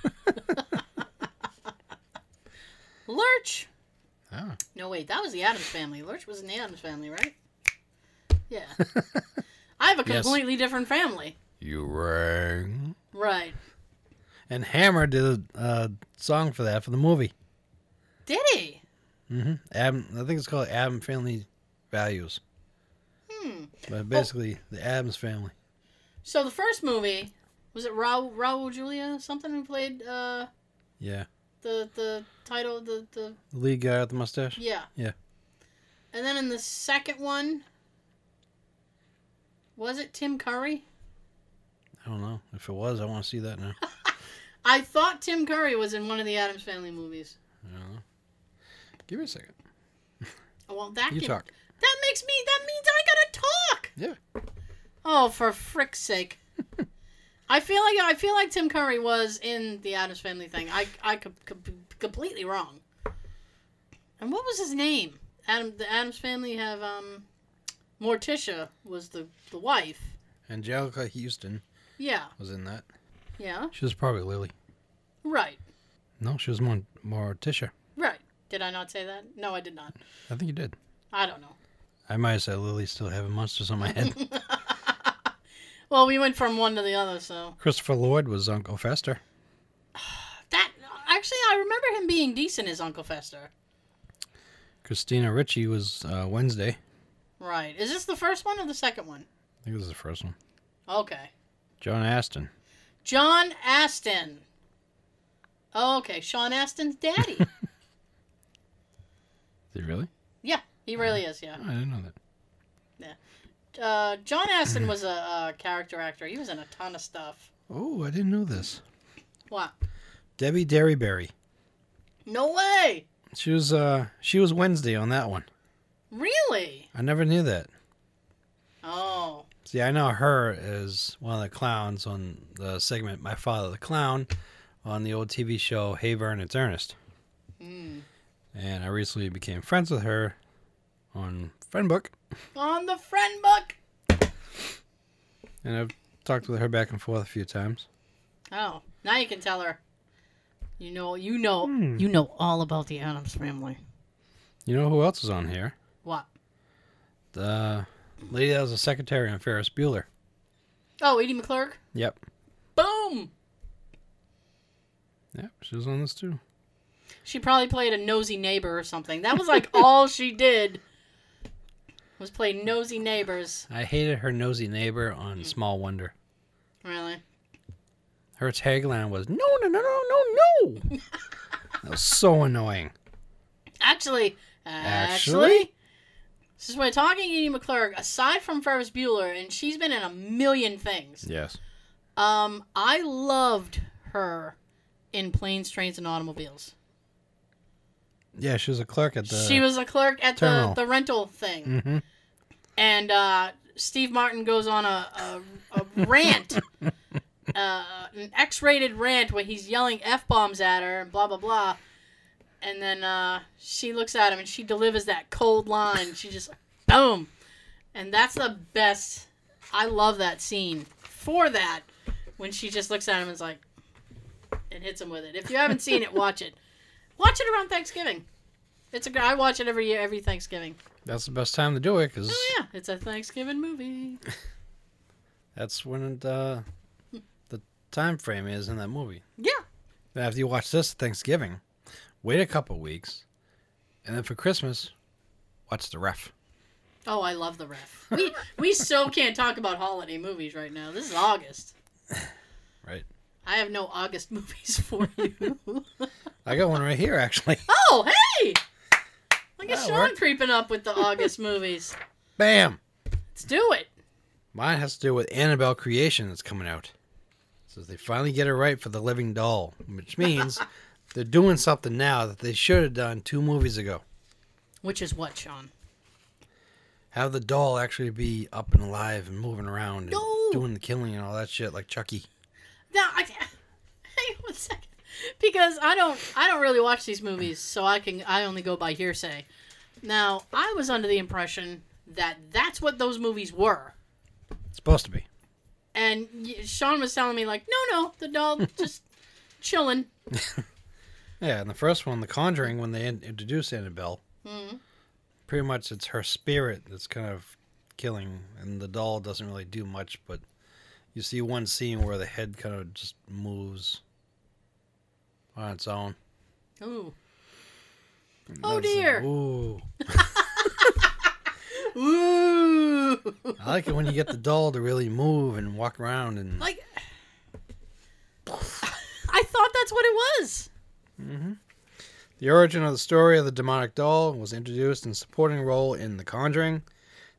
Lurch. Ah. No, wait, that was the Addams family. Lurch was in the Addams family, right? Yeah. I have a Yes. completely different family. You rang. Right. And Hammer did a uh, song for that for the movie. Did he? hmm Adam, I think it's called Adam Family Values, Hmm. but basically the Addams family. So the first movie was it Raul Raul Julia something who played uh Yeah, the the title the the the lead guy with the mustache. yeah Yeah. and then in the second one was it Tim Curry? I don't know if it was. I want to see that now. I thought Tim Curry was in one of the Addams Family movies. I don't know. Give me a second. Oh, Well, that You can- talk. that makes me that means I gotta talk. Yeah. Oh, for frick's sake! I feel like I feel like Tim Curry was in the Addams Family thing. I I could, could be completely wrong. And what was his name? Adam. The Addams Family have um, Morticia was the the wife. Anjelica Huston Yeah, was in that. yeah, She was probably Lily. right, No, she was more Morticia. right. Did I not say that? No, I did not. I think you did. I don't know. I might have said Lily still having monsters on my head. Well, we went from one to the other, so Christopher Lloyd was Uncle Fester. that actually I remember him being decent as Uncle Fester. Christina Ricci was uh, Wednesday. Right. Is this the first one or the second one? I think this is the first one. Okay. John Astin. John Astin. Oh, okay. Sean Astin's daddy. Is he really? yeah, he really is. Yeah. Oh, I didn't know that. Uh, John Astin was a, a character actor. He was in a ton of stuff. Oh, I didn't know this. What? Debi Derryberry. No way. She was uh she was Wednesday on that one. Really? I never knew that. Oh. See, I know her as one of the clowns on the segment My Father the Clown on the old TV show Hey Vern, It's Ernest. Mm. And I recently became friends with her on Friendbook. On the friend book. And I've talked with her back and forth a few times. Oh, now you can tell her. You know, you know, Hmm. you know all about the Addams family. You know who else is on here? Uh, the lady that was a secretary on Ferris Bueller. Oh, Edie McClurg. Yep. Boom. Yep, she was on this too. She probably played a nosy neighbor or something. That was like all she did. Was play nosy neighbors. I hated her nosy neighbor on hmm. Small Wonder. Really? Her tagline was "No, no, no, no, no, no." that was so annoying. Actually, Actually? actually, this is we're talking Edie McClurg. Aside from Ferris Bueller, and she's been in a million things. Yes. Um, I loved her in Planes, Trains, and Automobiles. Yeah, she was a clerk at the. she was a clerk at the, terminal. the rental thing, hmm and uh, Steve Martin goes on a, a, a rant, uh, an X-rated rant where he's yelling f bombs at her and blah blah blah, and then uh, she looks at him and she delivers that cold line. She just boom, and that's the best. I love that scene for that when she just looks at him and is like, and hits him with it. If you haven't seen it, watch it. Watch it around Thanksgiving. It's a. I watch it every year, every Thanksgiving. That's the best time to do it because Oh yeah, it's a Thanksgiving movie. that's when it, uh, the time frame is in that movie. Yeah. After you watch this Thanksgiving, wait a couple weeks, and then for Christmas, watch the ref. Oh, I love the ref. We we so can't talk about holiday movies right now. This is August. Right. I have no August movies for you. I got one right here actually. oh, hey! Look at That Sean worked. creeping up with the August movies. Bam. Let's do it. Mine has to do with Annabelle Creation that's coming out. So they finally get it right for the living doll, which means they're doing something now that they should have done two movies ago. Which is what, Sean? Have the doll actually be up and alive and moving around and No. doing the killing and all that shit like Chucky. Now, I, hang on one second, because I don't I don't really watch these movies, so I can I only go by hearsay. Now, I was under the impression that that's what those movies were. It's supposed to be. And Sean was telling me like, no, no, the doll just chilling. Yeah, in the first one, The Conjuring, when they introduce Annabelle, Mhm. pretty much it's her spirit that's kind of killing, and the doll doesn't really do much, but you see one scene where the head kind of just moves on its own. Ooh, And Oh, like, dear. Ooh. ooh, I like it when you get the doll to really move and walk around and like I thought that's what it was. Mm-hmm. The origin of the story of the demonic doll was introduced in supporting role in The Conjuring,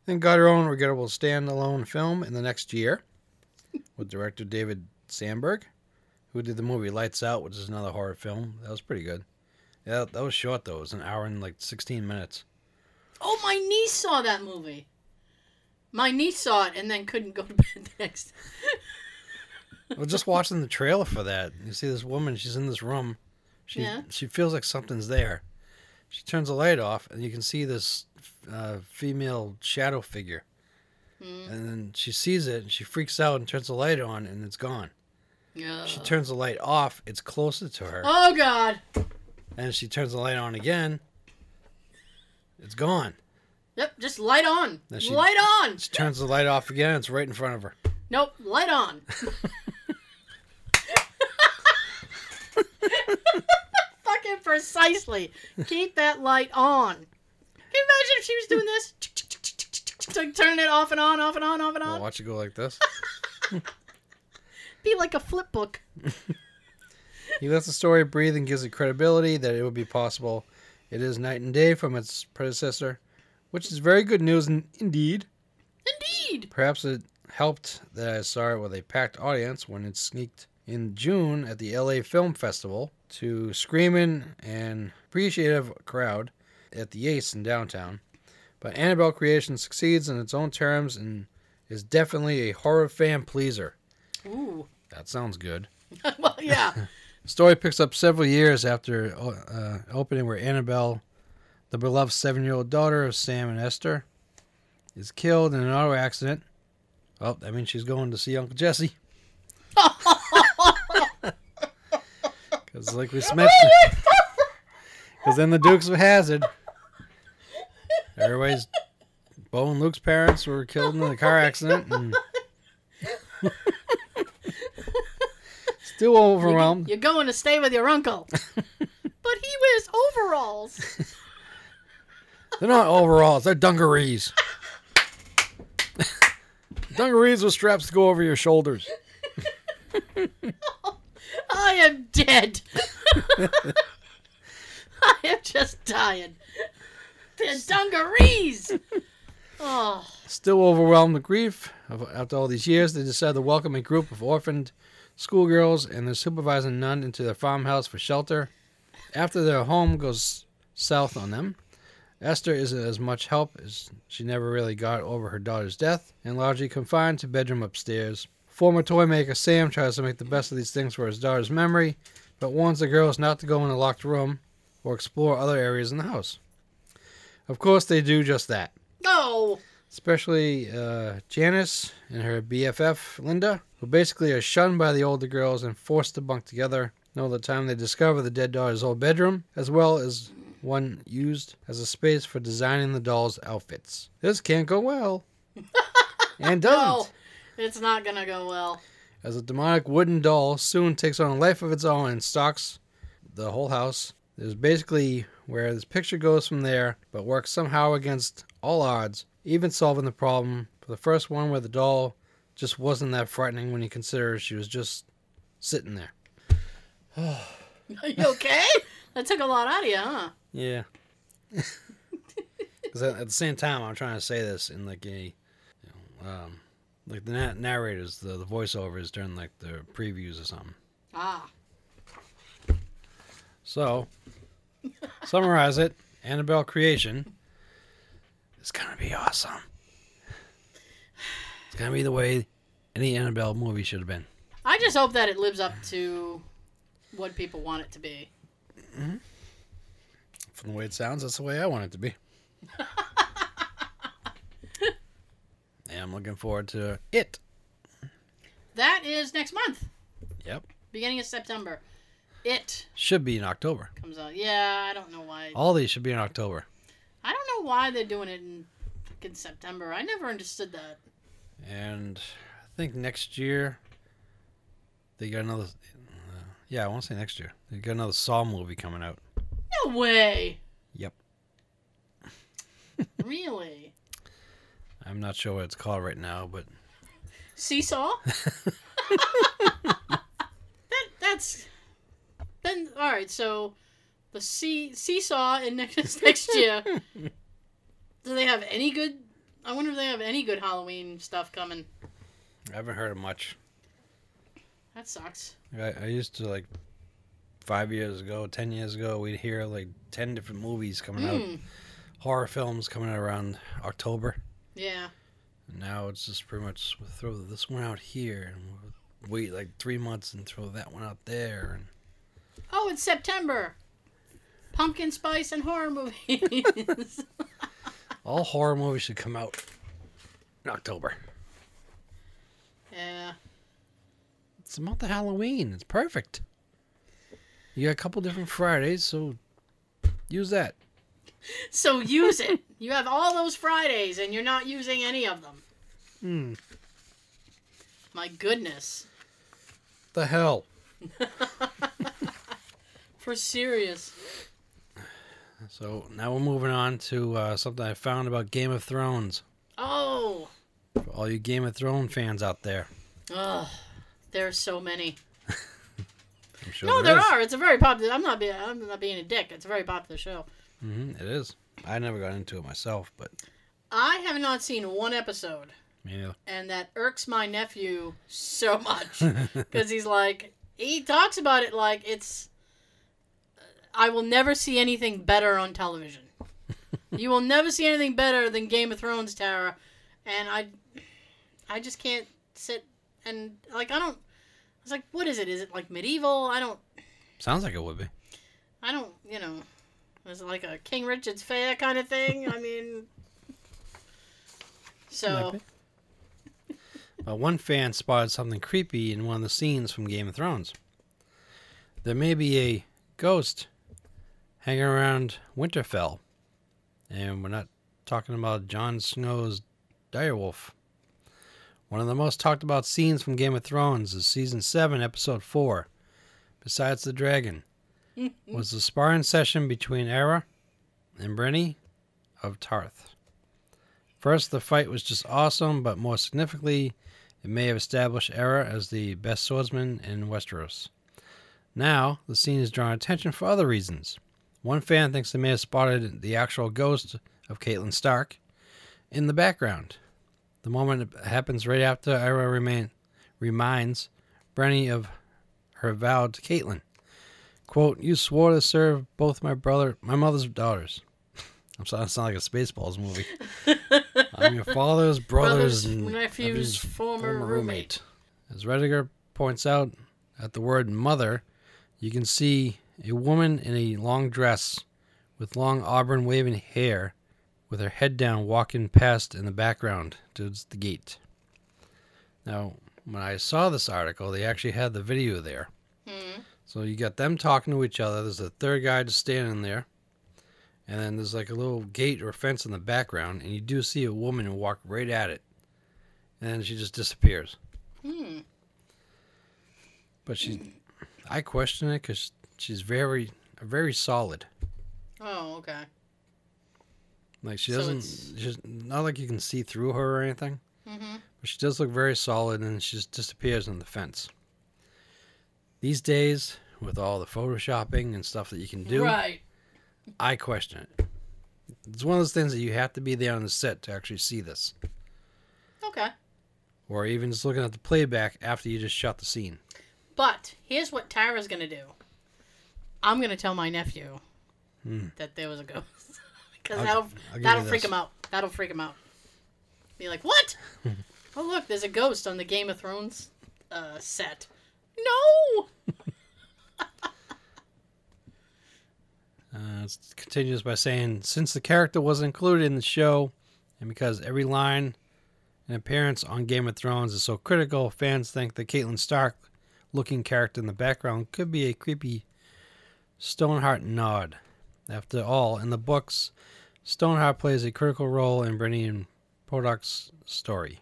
then got her own regrettable standalone film in the next year with director David Sandberg, who did the movie Lights Out, which is another horror film. That was pretty good. Yeah, that was short though. It was an hour and like 16 minutes. Oh, my niece saw that movie. My niece saw it and then couldn't go to bed next. I was just watching the trailer for that. You see this woman, she's in this room. She Yeah. she feels like something's there. She turns the light off and you can see this uh, female shadow figure. Hmm. And then she sees it and she freaks out and turns the light on and it's gone. Yeah. She turns the light off, it's closer to her. Oh God. And she turns the light on again. It's gone. Yep. Just light on. She- light on. She turns the light off again, it's right in front of her. Nope. Light on. Precisely. Keep that light on. Can you imagine if she was doing this? Like turning it off and on, off and on, off and on. watch it go like this. Be like a flip book. He lets the story breathe and gives it credibility that it would be possible. It is night and day from its predecessor, which is very good news in- indeed. Indeed. Perhaps it helped that I saw it with a packed audience when it sneaked in June at the LA Film Festival to screaming and appreciative crowd at the Ace in downtown. But Annabelle Creation succeeds in its own terms and is definitely a horror fan pleaser. Ooh. That sounds good. well, yeah. The story picks up several years after uh, opening, where Annabelle, the beloved seven-year-old daughter of Sam and Esther, is killed in an auto accident. Oh, that means she's going to see Uncle Jesse. Because, like we mentioned, because then the Dukes of Hazzard, everybody's Bo and Luke's parents were killed in a car accident, and still overwhelmed. You're going to stay with your uncle. but he wears overalls. They're not overalls. They're dungarees. dungarees with straps to go over your shoulders. I am dead. I am just dying. They're dungarees. Oh, Still overwhelmed with grief after all these years, they decide to welcome a group of orphaned schoolgirls and their supervising nun into their farmhouse for shelter. After their home goes south on them, Esther isn't as much help as she never really got over her daughter's death and largely confined to bedroom upstairs. Former toy maker Sam tries to make the best of these things for his daughter's memory, but warns the girls not to go in a locked room or explore other areas in the house. Of course, they do just that no. especially uh, Janice and her BFF Linda, who basically are shunned by the older girls and forced to bunk together. All the time they discover the dead daughter's old bedroom, as well as one used as a space for designing the dolls' outfits. This can't go well, and doesn't. No. It's not to go well. As a demonic wooden doll soon takes on a life of its own and stalks the whole house. There's basically where this picture goes from there, but works somehow against all odds, even solving the problem for the first one where the doll just wasn't that frightening when you consider she was just sitting there. Are you okay? that took a lot out of you, huh? Yeah. Because at, at the same time, I'm trying to say this in like a, you know, um, like the na- narrators, the, the voiceovers during like the previews or something. Ah. So, summarize it. Annabelle creation is gonna be awesome. It's gonna be the way any Annabelle movie should have been. I just hope that it lives up to what people want it to be. From the way it sounds, that's the way I want it to be. I'm looking forward to it. That is next month, Yep, beginning of September. It should be in October. comes out. Yeah, I don't know why. All these should be in October. I don't know why they're doing it in fucking September. I never understood that. And I think next year they got another. Uh, yeah, I want to say next year they got another Saw movie coming out. No way. Yep. really? I'm not sure what it's called right now, but Seesaw? that that's then all right. So the see seesaw in next next year. Do they have any good? I wonder if they have any good Halloween stuff coming. I haven't heard of much. That sucks. I, I used to like five years ago, ten years ago, we'd hear like ten different movies coming out, Mm, horror films coming out around October. Yeah. And now it's just pretty much we'll throw this one out here and we'll wait like three months and throw that one out there. And Oh, it's September. Pumpkin spice and horror movies. all horror movies should come out in October. yeah. It's the month of Halloween. It's perfect. You got a couple different Fridays, so use that. So use it. You have all those Fridays and you're not using any of them. Hmm. My goodness. The hell. For serious. So now we're moving on to uh, something I found about Game of Thrones. Oh. For all you Game of Thrones fans out there, Oh, there are so many. I'm sure no, there there are. It's a very popular. I'm not being. I'm not being a dick. It's a very popular show. Hmm it is. I never got into it myself, but I have not seen one episode, yeah. and that irks my nephew so much because he's like, he talks about it like it's. I will never see anything better on television. you will never see anything better than Game of Thrones, Tara, and I, I just can't sit and like I don't. I was like, what is it? Is it like medieval? I don't. Sounds like it would be. I don't. You know, is it like a King Richard's fair kind of thing? I mean. So. Uh, one fan spotted something creepy in one of the scenes from Game of Thrones. There may be a ghost hanging around Winterfell, and we're not talking about Jon Snow's direwolf. One of the most talked about scenes from Game of Thrones is season 7, episode 4. Besides the dragon, was the sparring session between Era and Brenny of Tarth. First, the fight was just awesome, but more significantly, it may have established Era as the best swordsman in Westeros. Now, the scene is drawing attention for other reasons. One fan thinks they may have spotted the actual ghost of Catelyn Stark in the background. The moment happens right after Era remain, reminds Brenny of her vow to Catelyn. Quote, You swore to serve both my brother, my mother's daughters. I'm sorry, that sounds like a Spaceballs movie. I'm your father's brother's, Brother's and nephew's former roommate. As Redditor points out, at the word mother, you can see a woman in a long dress with long auburn waving hair with her head down walking past in the background towards the gate. Now, when I saw this article, they actually had the video there. So you got them talking to each other. There's a third guy just standing there. And then there's like a little gate or fence in the background. And you do see a woman walk right at it. And then she just disappears. Hmm. But she, I question it because she's very, very solid. Oh, okay. Like she doesn't, it's- she's not like you can see through her or anything. Mm-hmm. But she does look very solid and she just disappears in the fence. These days, with all the photoshopping and stuff that you can do, Right. I question it. It's one of those things that you have to be there on the set to actually see this. Okay. Or even just looking at the playback after you just shot the scene. But here's what Tara's gonna do. I'm gonna tell my nephew Hmm. that there was a ghost, because that'll I'll that'll freak this. him out. That'll freak him out. Be like, what? oh look, there's a ghost on the Game of Thrones uh, set. No. Uh, it continues by saying, since the character wasn't included in the show, and because every line and appearance on Game of Thrones is so critical, fans think the Catelyn Stark looking character in the background could be a creepy Stoneheart nod. After all, in the books, Stoneheart plays a critical role in Brienne and story.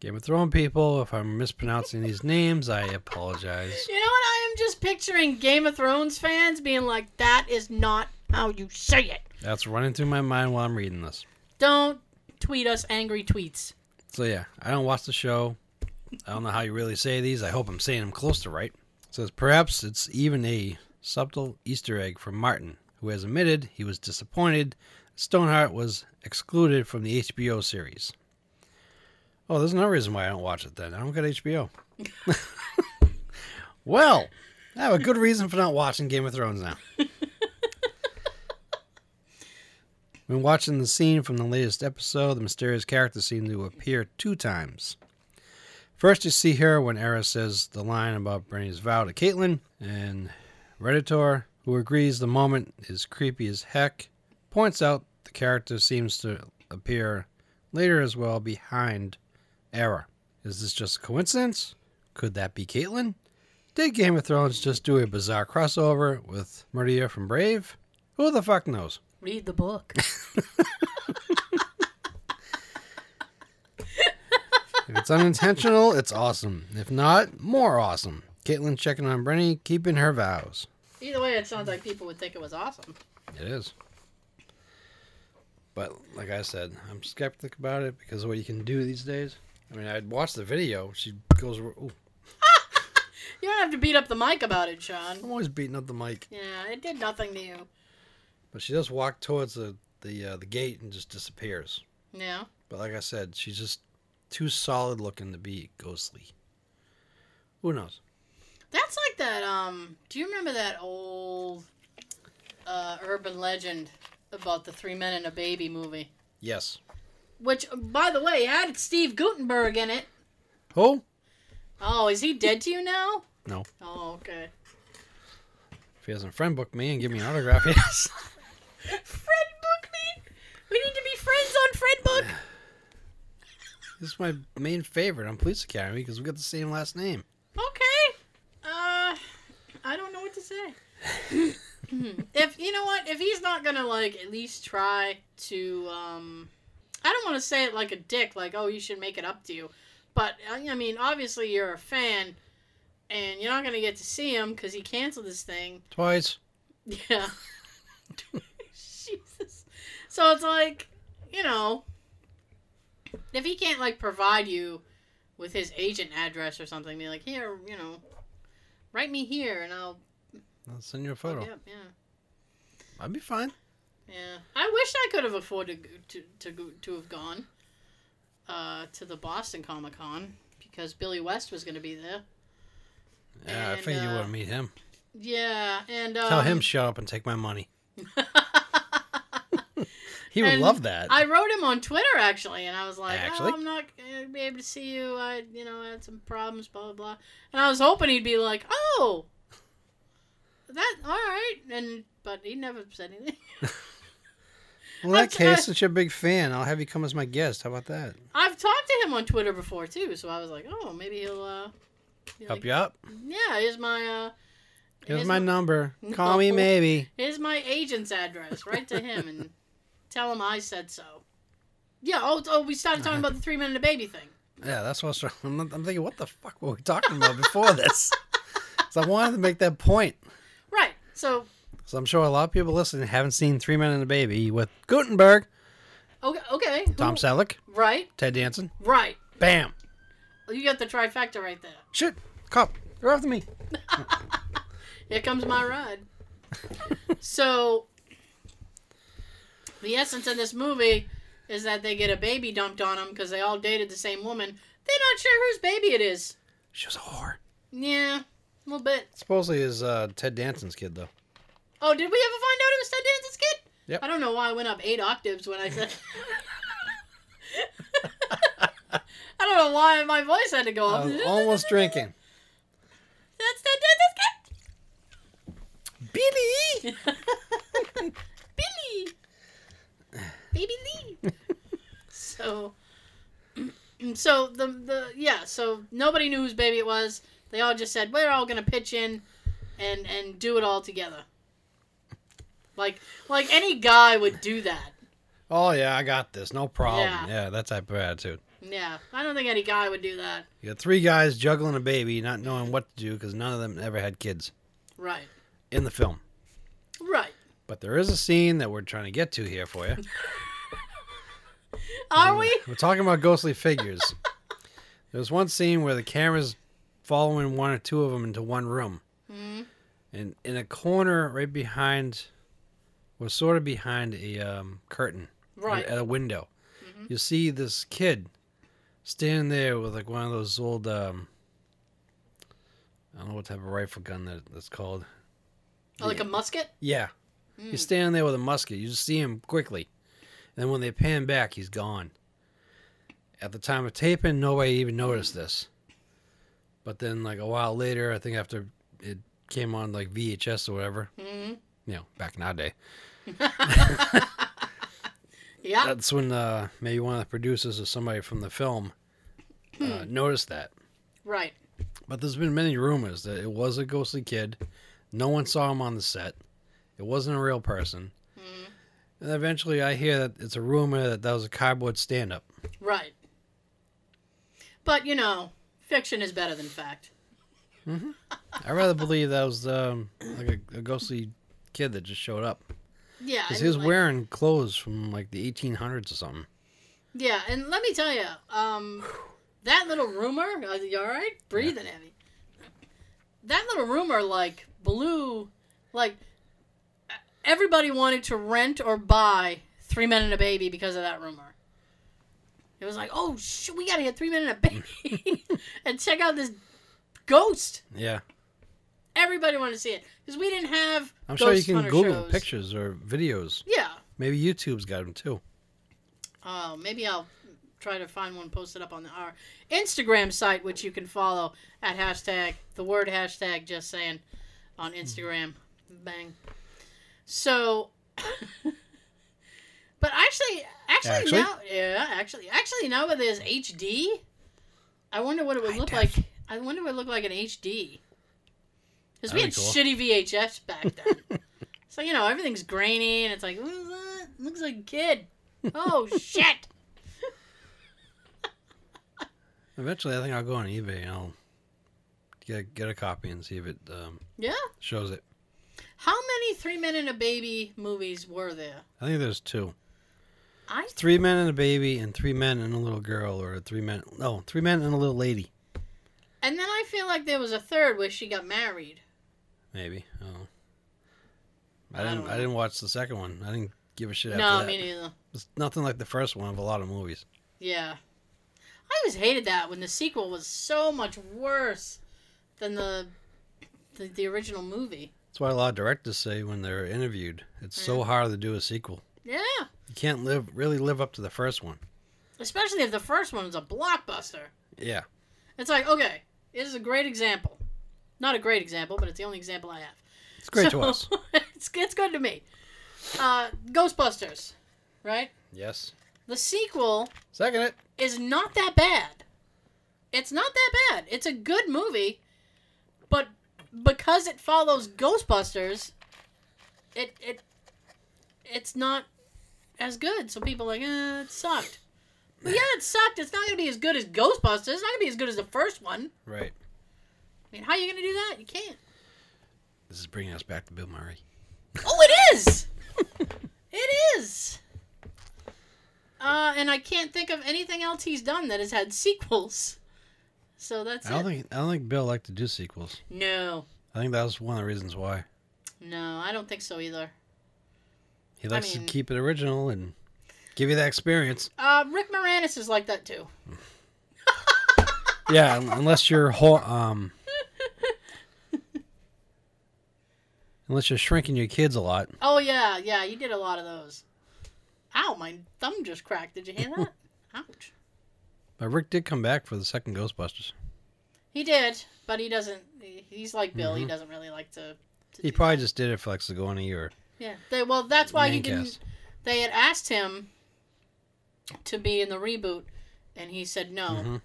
Game of Thrones people, if I'm mispronouncing these names, I apologize. You know what? I am just picturing Game of Thrones fans being like, that is not how you say it. That's running through my mind while I'm reading this. Don't tweet us angry tweets. So yeah, I don't watch the show. I don't know how you really say these. I hope I'm saying them close to right. It says perhaps it's even a subtle Easter egg from Martin, who has admitted he was disappointed Stoneheart was excluded from the HBO series. Oh, there's no reason why I don't watch it then. I don't get HBO. well, I have a good reason for not watching Game of Thrones now. When watching the scene from the latest episode, the mysterious character seemed to appear two times. First, you see her when Era says the line about Brenny's vow to Catelyn, and Redditor, who agrees the moment is creepy as heck, points out the character seems to appear later as well behind Era. Is this just a coincidence? Could that be Catelyn? Did Game of Thrones just do a bizarre crossover with Merida from Brave? Who the fuck knows? Read the book. If it's unintentional, it's awesome. If not, more awesome. Catelyn checking on Brenny, keeping her vows. Either way, it sounds like people would think it was awesome. It is. But like I said, I'm skeptic about it because of what you can do these days. I mean, I'd watch the video. She goes, ooh, You don't have to beat up the mic about it, Sean. I'm always beating up the mic. Yeah, it did nothing to you. But she does walk towards the the uh, the gate and just disappears. Yeah. But like I said, she's just too solid looking to be ghostly. Who knows? That's like that. Um, do you remember that old uh, urban legend about the three men and a baby movie? Yes. Which, by the way, had Steve Guttenberg in it. Who? Oh, is he dead to you now? No. Oh, okay. If he hasn't friend booked me and give me an autograph, yes. Friend book me. We need to be friends on Friend book. this is my main favorite on Police Academy because we got the same last name. Okay. Uh, I don't know what to say. if you know what, if he's not gonna like at least try to, um, I don't want to say it like a dick, like oh you should make it up to you, but I I mean obviously you're a fan, and you're not gonna get to see him because he canceled this thing. Twice. Yeah. Jesus. So it's like, you know, if he can't like provide you with his agent address or something, be like, here, you know, write me here and I'll I'll send you a photo. up. Yeah. I'd be fine. Yeah. I wish I could have afforded to to to have gone uh, to the Boston Comic Con because Billy West was going to be there. Yeah, I And, figured you uh, want to meet him. Yeah, and um, Tell him shut up and take my money. He would And love that. I wrote him on Twitter actually, and I was like, Actually? "Oh, I'm not gonna be able to see you. I, you know, I had some problems, blah blah blah." And I was hoping he'd be like, "Oh, that all right," and but he never said anything. well, in that I've- case, since you're a big fan, I'll have you come as my guest. How about that? I've talked to him on Twitter before too, so I was like, "Oh, maybe he'll uh, be Help like, you out? Yeah, here's my uh, Here's my number. No. Call me maybe. here's my agent's address. Write to him and tell him I said so." Yeah. Oh, oh, we started talking about the three minute baby thing. Yeah, that's what I I'm thinking, what the fuck were we talking about before this? so I wanted to make that point. Right. So So I'm sure a lot of people listening haven't seen Three Men and a Baby with Guttenberg, okay, okay. Tom Who- Selleck, Right. Ted Danson. Right. Bam! You got the trifecta right there. Shit! Cop, you're after me. Here comes my ride. so, the essence of this movie is that they get a baby dumped on them because they all dated the same woman. They're not sure whose baby it is. She was a whore. Yeah, a little bit. Supposedly is uh, Ted Danson's kid, though. Oh, did we ever find out it was Ted Danson's kid? Yep. I don't know why I went up eight octaves when I said. I don't know why my voice had to go I up. was almost drinking. That's Ted Danson's kid. Billy! Billy, baby Lee. so, so the the yeah. So nobody knew whose baby it was. They all just said we're all gonna pitch in, and and do it all together. Like like any guy would do that. Oh, yeah, I got this. No problem. Yeah. Yeah, that type of attitude. Yeah, I don't think any guy would do that. You got three guys juggling a baby, not knowing what to do because none of them ever had kids Right, in the film. right. But there is a scene that we're trying to get to here for you. Are we? We're talking about ghostly figures. There's one scene where the camera's following one or two of them into one room. Mhm. And in a corner right behind, was sort of behind a um, curtain Right. at a window, you see this kid standing there with like one of those old, um, I don't know what type of rifle gun that, that's called. Oh, like a musket? Yeah. Mm. He's standing there with a musket. You just see him quickly. And then when they pan back, he's gone. At the time of taping, nobody even noticed this. But then, like a while later, I think after it came on like VHS or whatever, Mhm. you know, back in our day, Yeah. that's when uh, maybe one of the producers or somebody from the film uh, noticed that. Right. But there's been many rumors that it was a ghostly kid. No one saw him on the set. It wasn't a real person. Mhm. And eventually, I hear that it's a rumor that that was a cardboard stand-up. Right. But you know, fiction is better than fact. I rather believe that was um, like a, a ghostly kid that just showed up Yeah. because he was like- wearing clothes from like the 1800s or something. Yeah, and let me tell you, um, that little rumor. Are you all right? Breathing heavy. that little rumor like blew like everybody wanted to rent or buy Three Men and a Baby because of that rumor. It was like, oh shit, we gotta get Three Men and a Baby and check out this ghost. Yeah. Everybody wanted to see it because we didn't have. I'm sure you can Hunter Google shows. pictures or videos. Yeah. Maybe YouTube's got them too. Oh, maybe I'll try to find one posted up on the, our Instagram site, which you can follow at hashtag the word hashtag just saying on hmm. Instagram. Bang. So, but actually, actually, Actually? now, yeah, actually, actually now that there's HD, I wonder what it would High look def. like. I wonder what it would look like in HD. Because we had That'd shitty VHS back then. so you know everything's grainy and it's like, what is that? Looks like a kid. Oh shit! Eventually, I think I'll go on eBay and I'll get get a copy and see if it um, Yeah. shows it. How many Three Men and a Baby movies were there? I think there's two: I three men and a baby, and three men and a little girl, or three men. No, three men and a little lady. and then I feel like there was a third where she got married. Maybe. Oh. I I didn't. I, didn't watch the second one. I didn't give a shit after No, that. me neither. It's nothing like the first one of a lot of movies. Yeah. I always hated that when the sequel was so much worse than the the, the original movie. That's why a lot of directors say when they're interviewed, it's so hard to do a sequel. Yeah. You can't live really live up to the first one. Especially if the first one was a blockbuster. Yeah. It's like, okay, this is a great example. Not a great example, but it's the only example I have. It's great So, to us. it's, it's good to me. Uh, Ghostbusters, right? Yes. The sequel Second it. is not that bad. It's not that bad. It's a good movie, but because it follows Ghostbusters, it it it's not as good. So people are like, eh, it sucked. But yeah, it sucked. It's not gonna be as good as Ghostbusters. It's not gonna be as good as the first one. Right. I mean, how are you gonna do that? You can't. This is bringing us back to Bill Murray. Oh, it is. it is. Uh, and I can't think of anything else he's done that has had sequels. So that's I don't it. think I don't think Bill liked to do sequels. No, I think that was one of the reasons why. no, I don't think so either. He likes mean- to keep it original and give you that experience. Uh, Rick Moranis is like that too. Yeah, unless you're ho- um unless you're shrinking your kids a lot. Oh yeah, yeah, you did a lot of those. Ow, my thumb just cracked. Did you hear that? Ouch. But Rick did come back for the second Ghostbusters. He did, but he doesn't. He's like Bill. He Mhm. doesn't really like to. to He probably that. just did it for like Sigourney or Yeah. They, well, that's why he didn't. cast. They had asked him to be in the reboot, and he said no Mhm.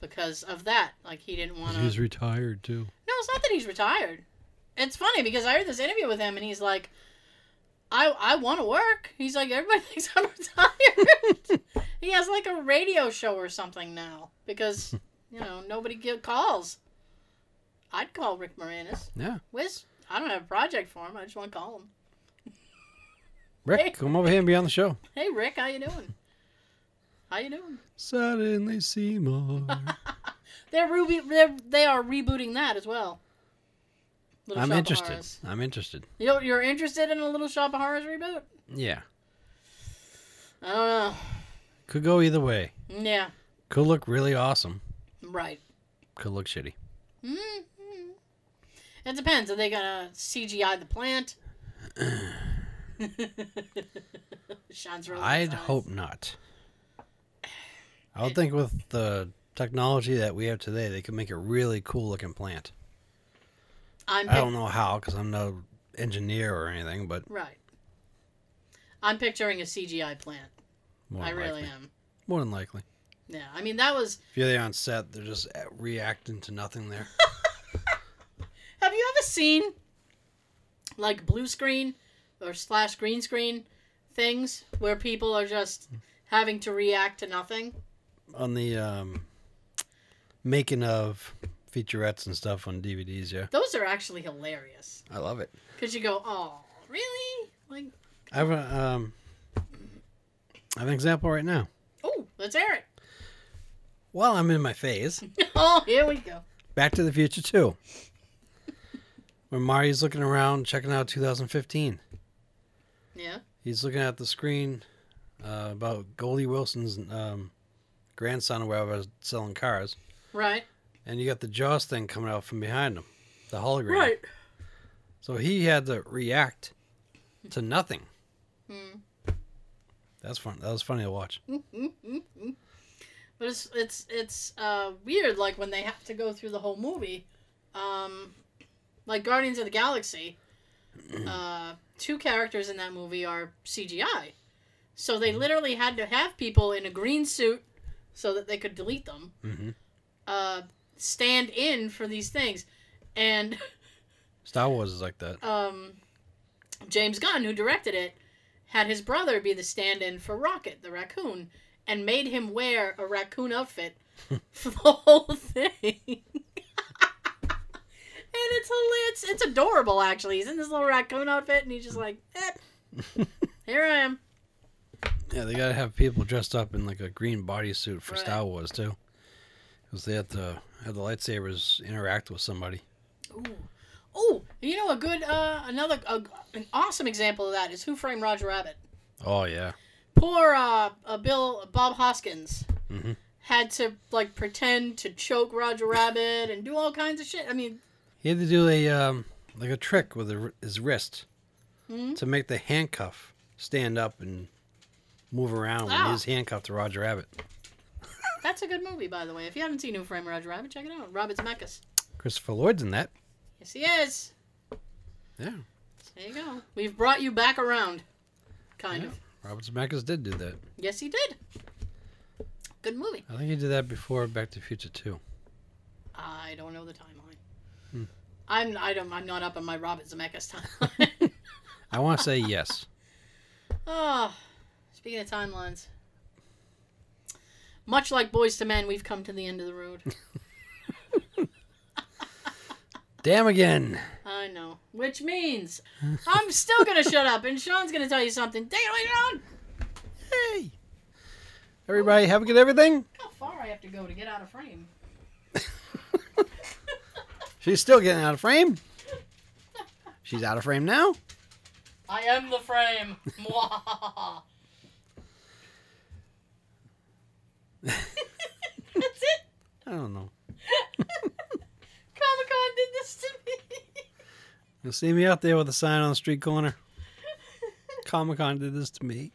because of that. Like he didn't want to. He's retired too. No, it's not that he's retired. It's funny because I heard this interview with him, and he's like, "I I want to work." He's like, "Everybody thinks I'm retired." he has like a radio show or something now because you know nobody give calls. I'd call Rick Moranis. Yeah. Where's I don't have a project for him. I just want to call him. Rick, Hey. come over here and be on the show. Hey Rick, how you doing? How you doing? Suddenly Seymour. They're Ruby. They're they are rebooting that as well. Little I'm Shop interested. I'm interested. You know, you're interested in a Little Shop of Horrors reboot? Yeah. I don't know. Could go either way. Yeah, Could look really awesome. right. Could look shitty. hmm It depends. Are they gonna CGI the plant? Sean's his I'd eyes. hope not. I would think with the technology that we have today, they could make a really cool looking plant. I'm I don't know how because I'm no engineer or anything, but right. I'm picturing a CGI plant. more I really likely. am. More than likely. Yeah, I mean that was. If you're there on set, they're just uh, reacting to nothing there. Have you ever seen like blue screen or slash green screen things where people are just having to react to nothing? on the um, making of featurettes and stuff on DVDs, yeah. Those are actually hilarious I love it. because you go, "Oh, really?" Like, I have a, um, I have an example right now. oh, let's hear it. While I'm in my phase, oh, here we go. Back to the Future 2. When Marty's looking around, checking out 2015, Yeah. he's looking at the screen uh, about Goldie Wilson's um, grandson or whatever selling cars, Right. And you got the Jaws thing coming out from behind him, the hologram. Right. So he had to react to nothing. Hmm. That's fun. That was funny to watch. But it's it's it's uh, weird, like when they have to go through the whole movie, um, like Guardians of the Galaxy. Uh, two characters in that movie are CGI, so they literally had to have people in a green suit so that they could delete them. hmm Uh, stand in for these things, and Star Wars is like that. um, James Gunn, who directed it, had his brother be the stand-in for Rocket, the raccoon, and made him wear a raccoon outfit for the whole thing. and it's hilarious. It's adorable, actually. He's in this little raccoon outfit, and he's just like, eh, here I am. Yeah, they gotta have people dressed up in like a green bodysuit for Right. Star Wars too, because they have to have the lightsabers interact with somebody. Ooh. Oh, you know a good, uh, another, a, an awesome example of that is Who Framed Roger Rabbit. Oh yeah. poor uh, uh Bill Bob Hoskins Mhm. had to like pretend to choke Roger Rabbit and do all kinds of shit. I mean, He had to do a um, like a trick with his wrist Mhm. to make the handcuff stand up and move around when Ah. he was handcuffed to Roger Rabbit. That's a good movie, by the way. If you haven't seen Who Framed Roger Rabbit, check it out. Robert Zemeckis. Christopher Lloyd's in that. Yes, he is. Yeah, There you go. We've brought you back around, kind Yeah. of. Robert Zemeckis did do that. Yes, he did. Good movie. I think he did that before Back to the Future too. I don't know the timeline. Hmm. I'm I don't I'm not up on my Robert Zemeckis timeline. I want to say yes. Oh, speaking of timelines, much like Boyz II Men, we've come to the end of the road. Damn again. I know. Which means I'm still gonna shut up, and Sean's gonna tell you something. Take it away, Sean. Hey. Everybody, have a good everything. How far I have to go to get out of frame? She's still getting out of frame. She's out of frame now. I am the frame. That's it. I don't know. Comic Con did this to me. You'll see me out there with a sign on the street corner. Comic Con did this to me.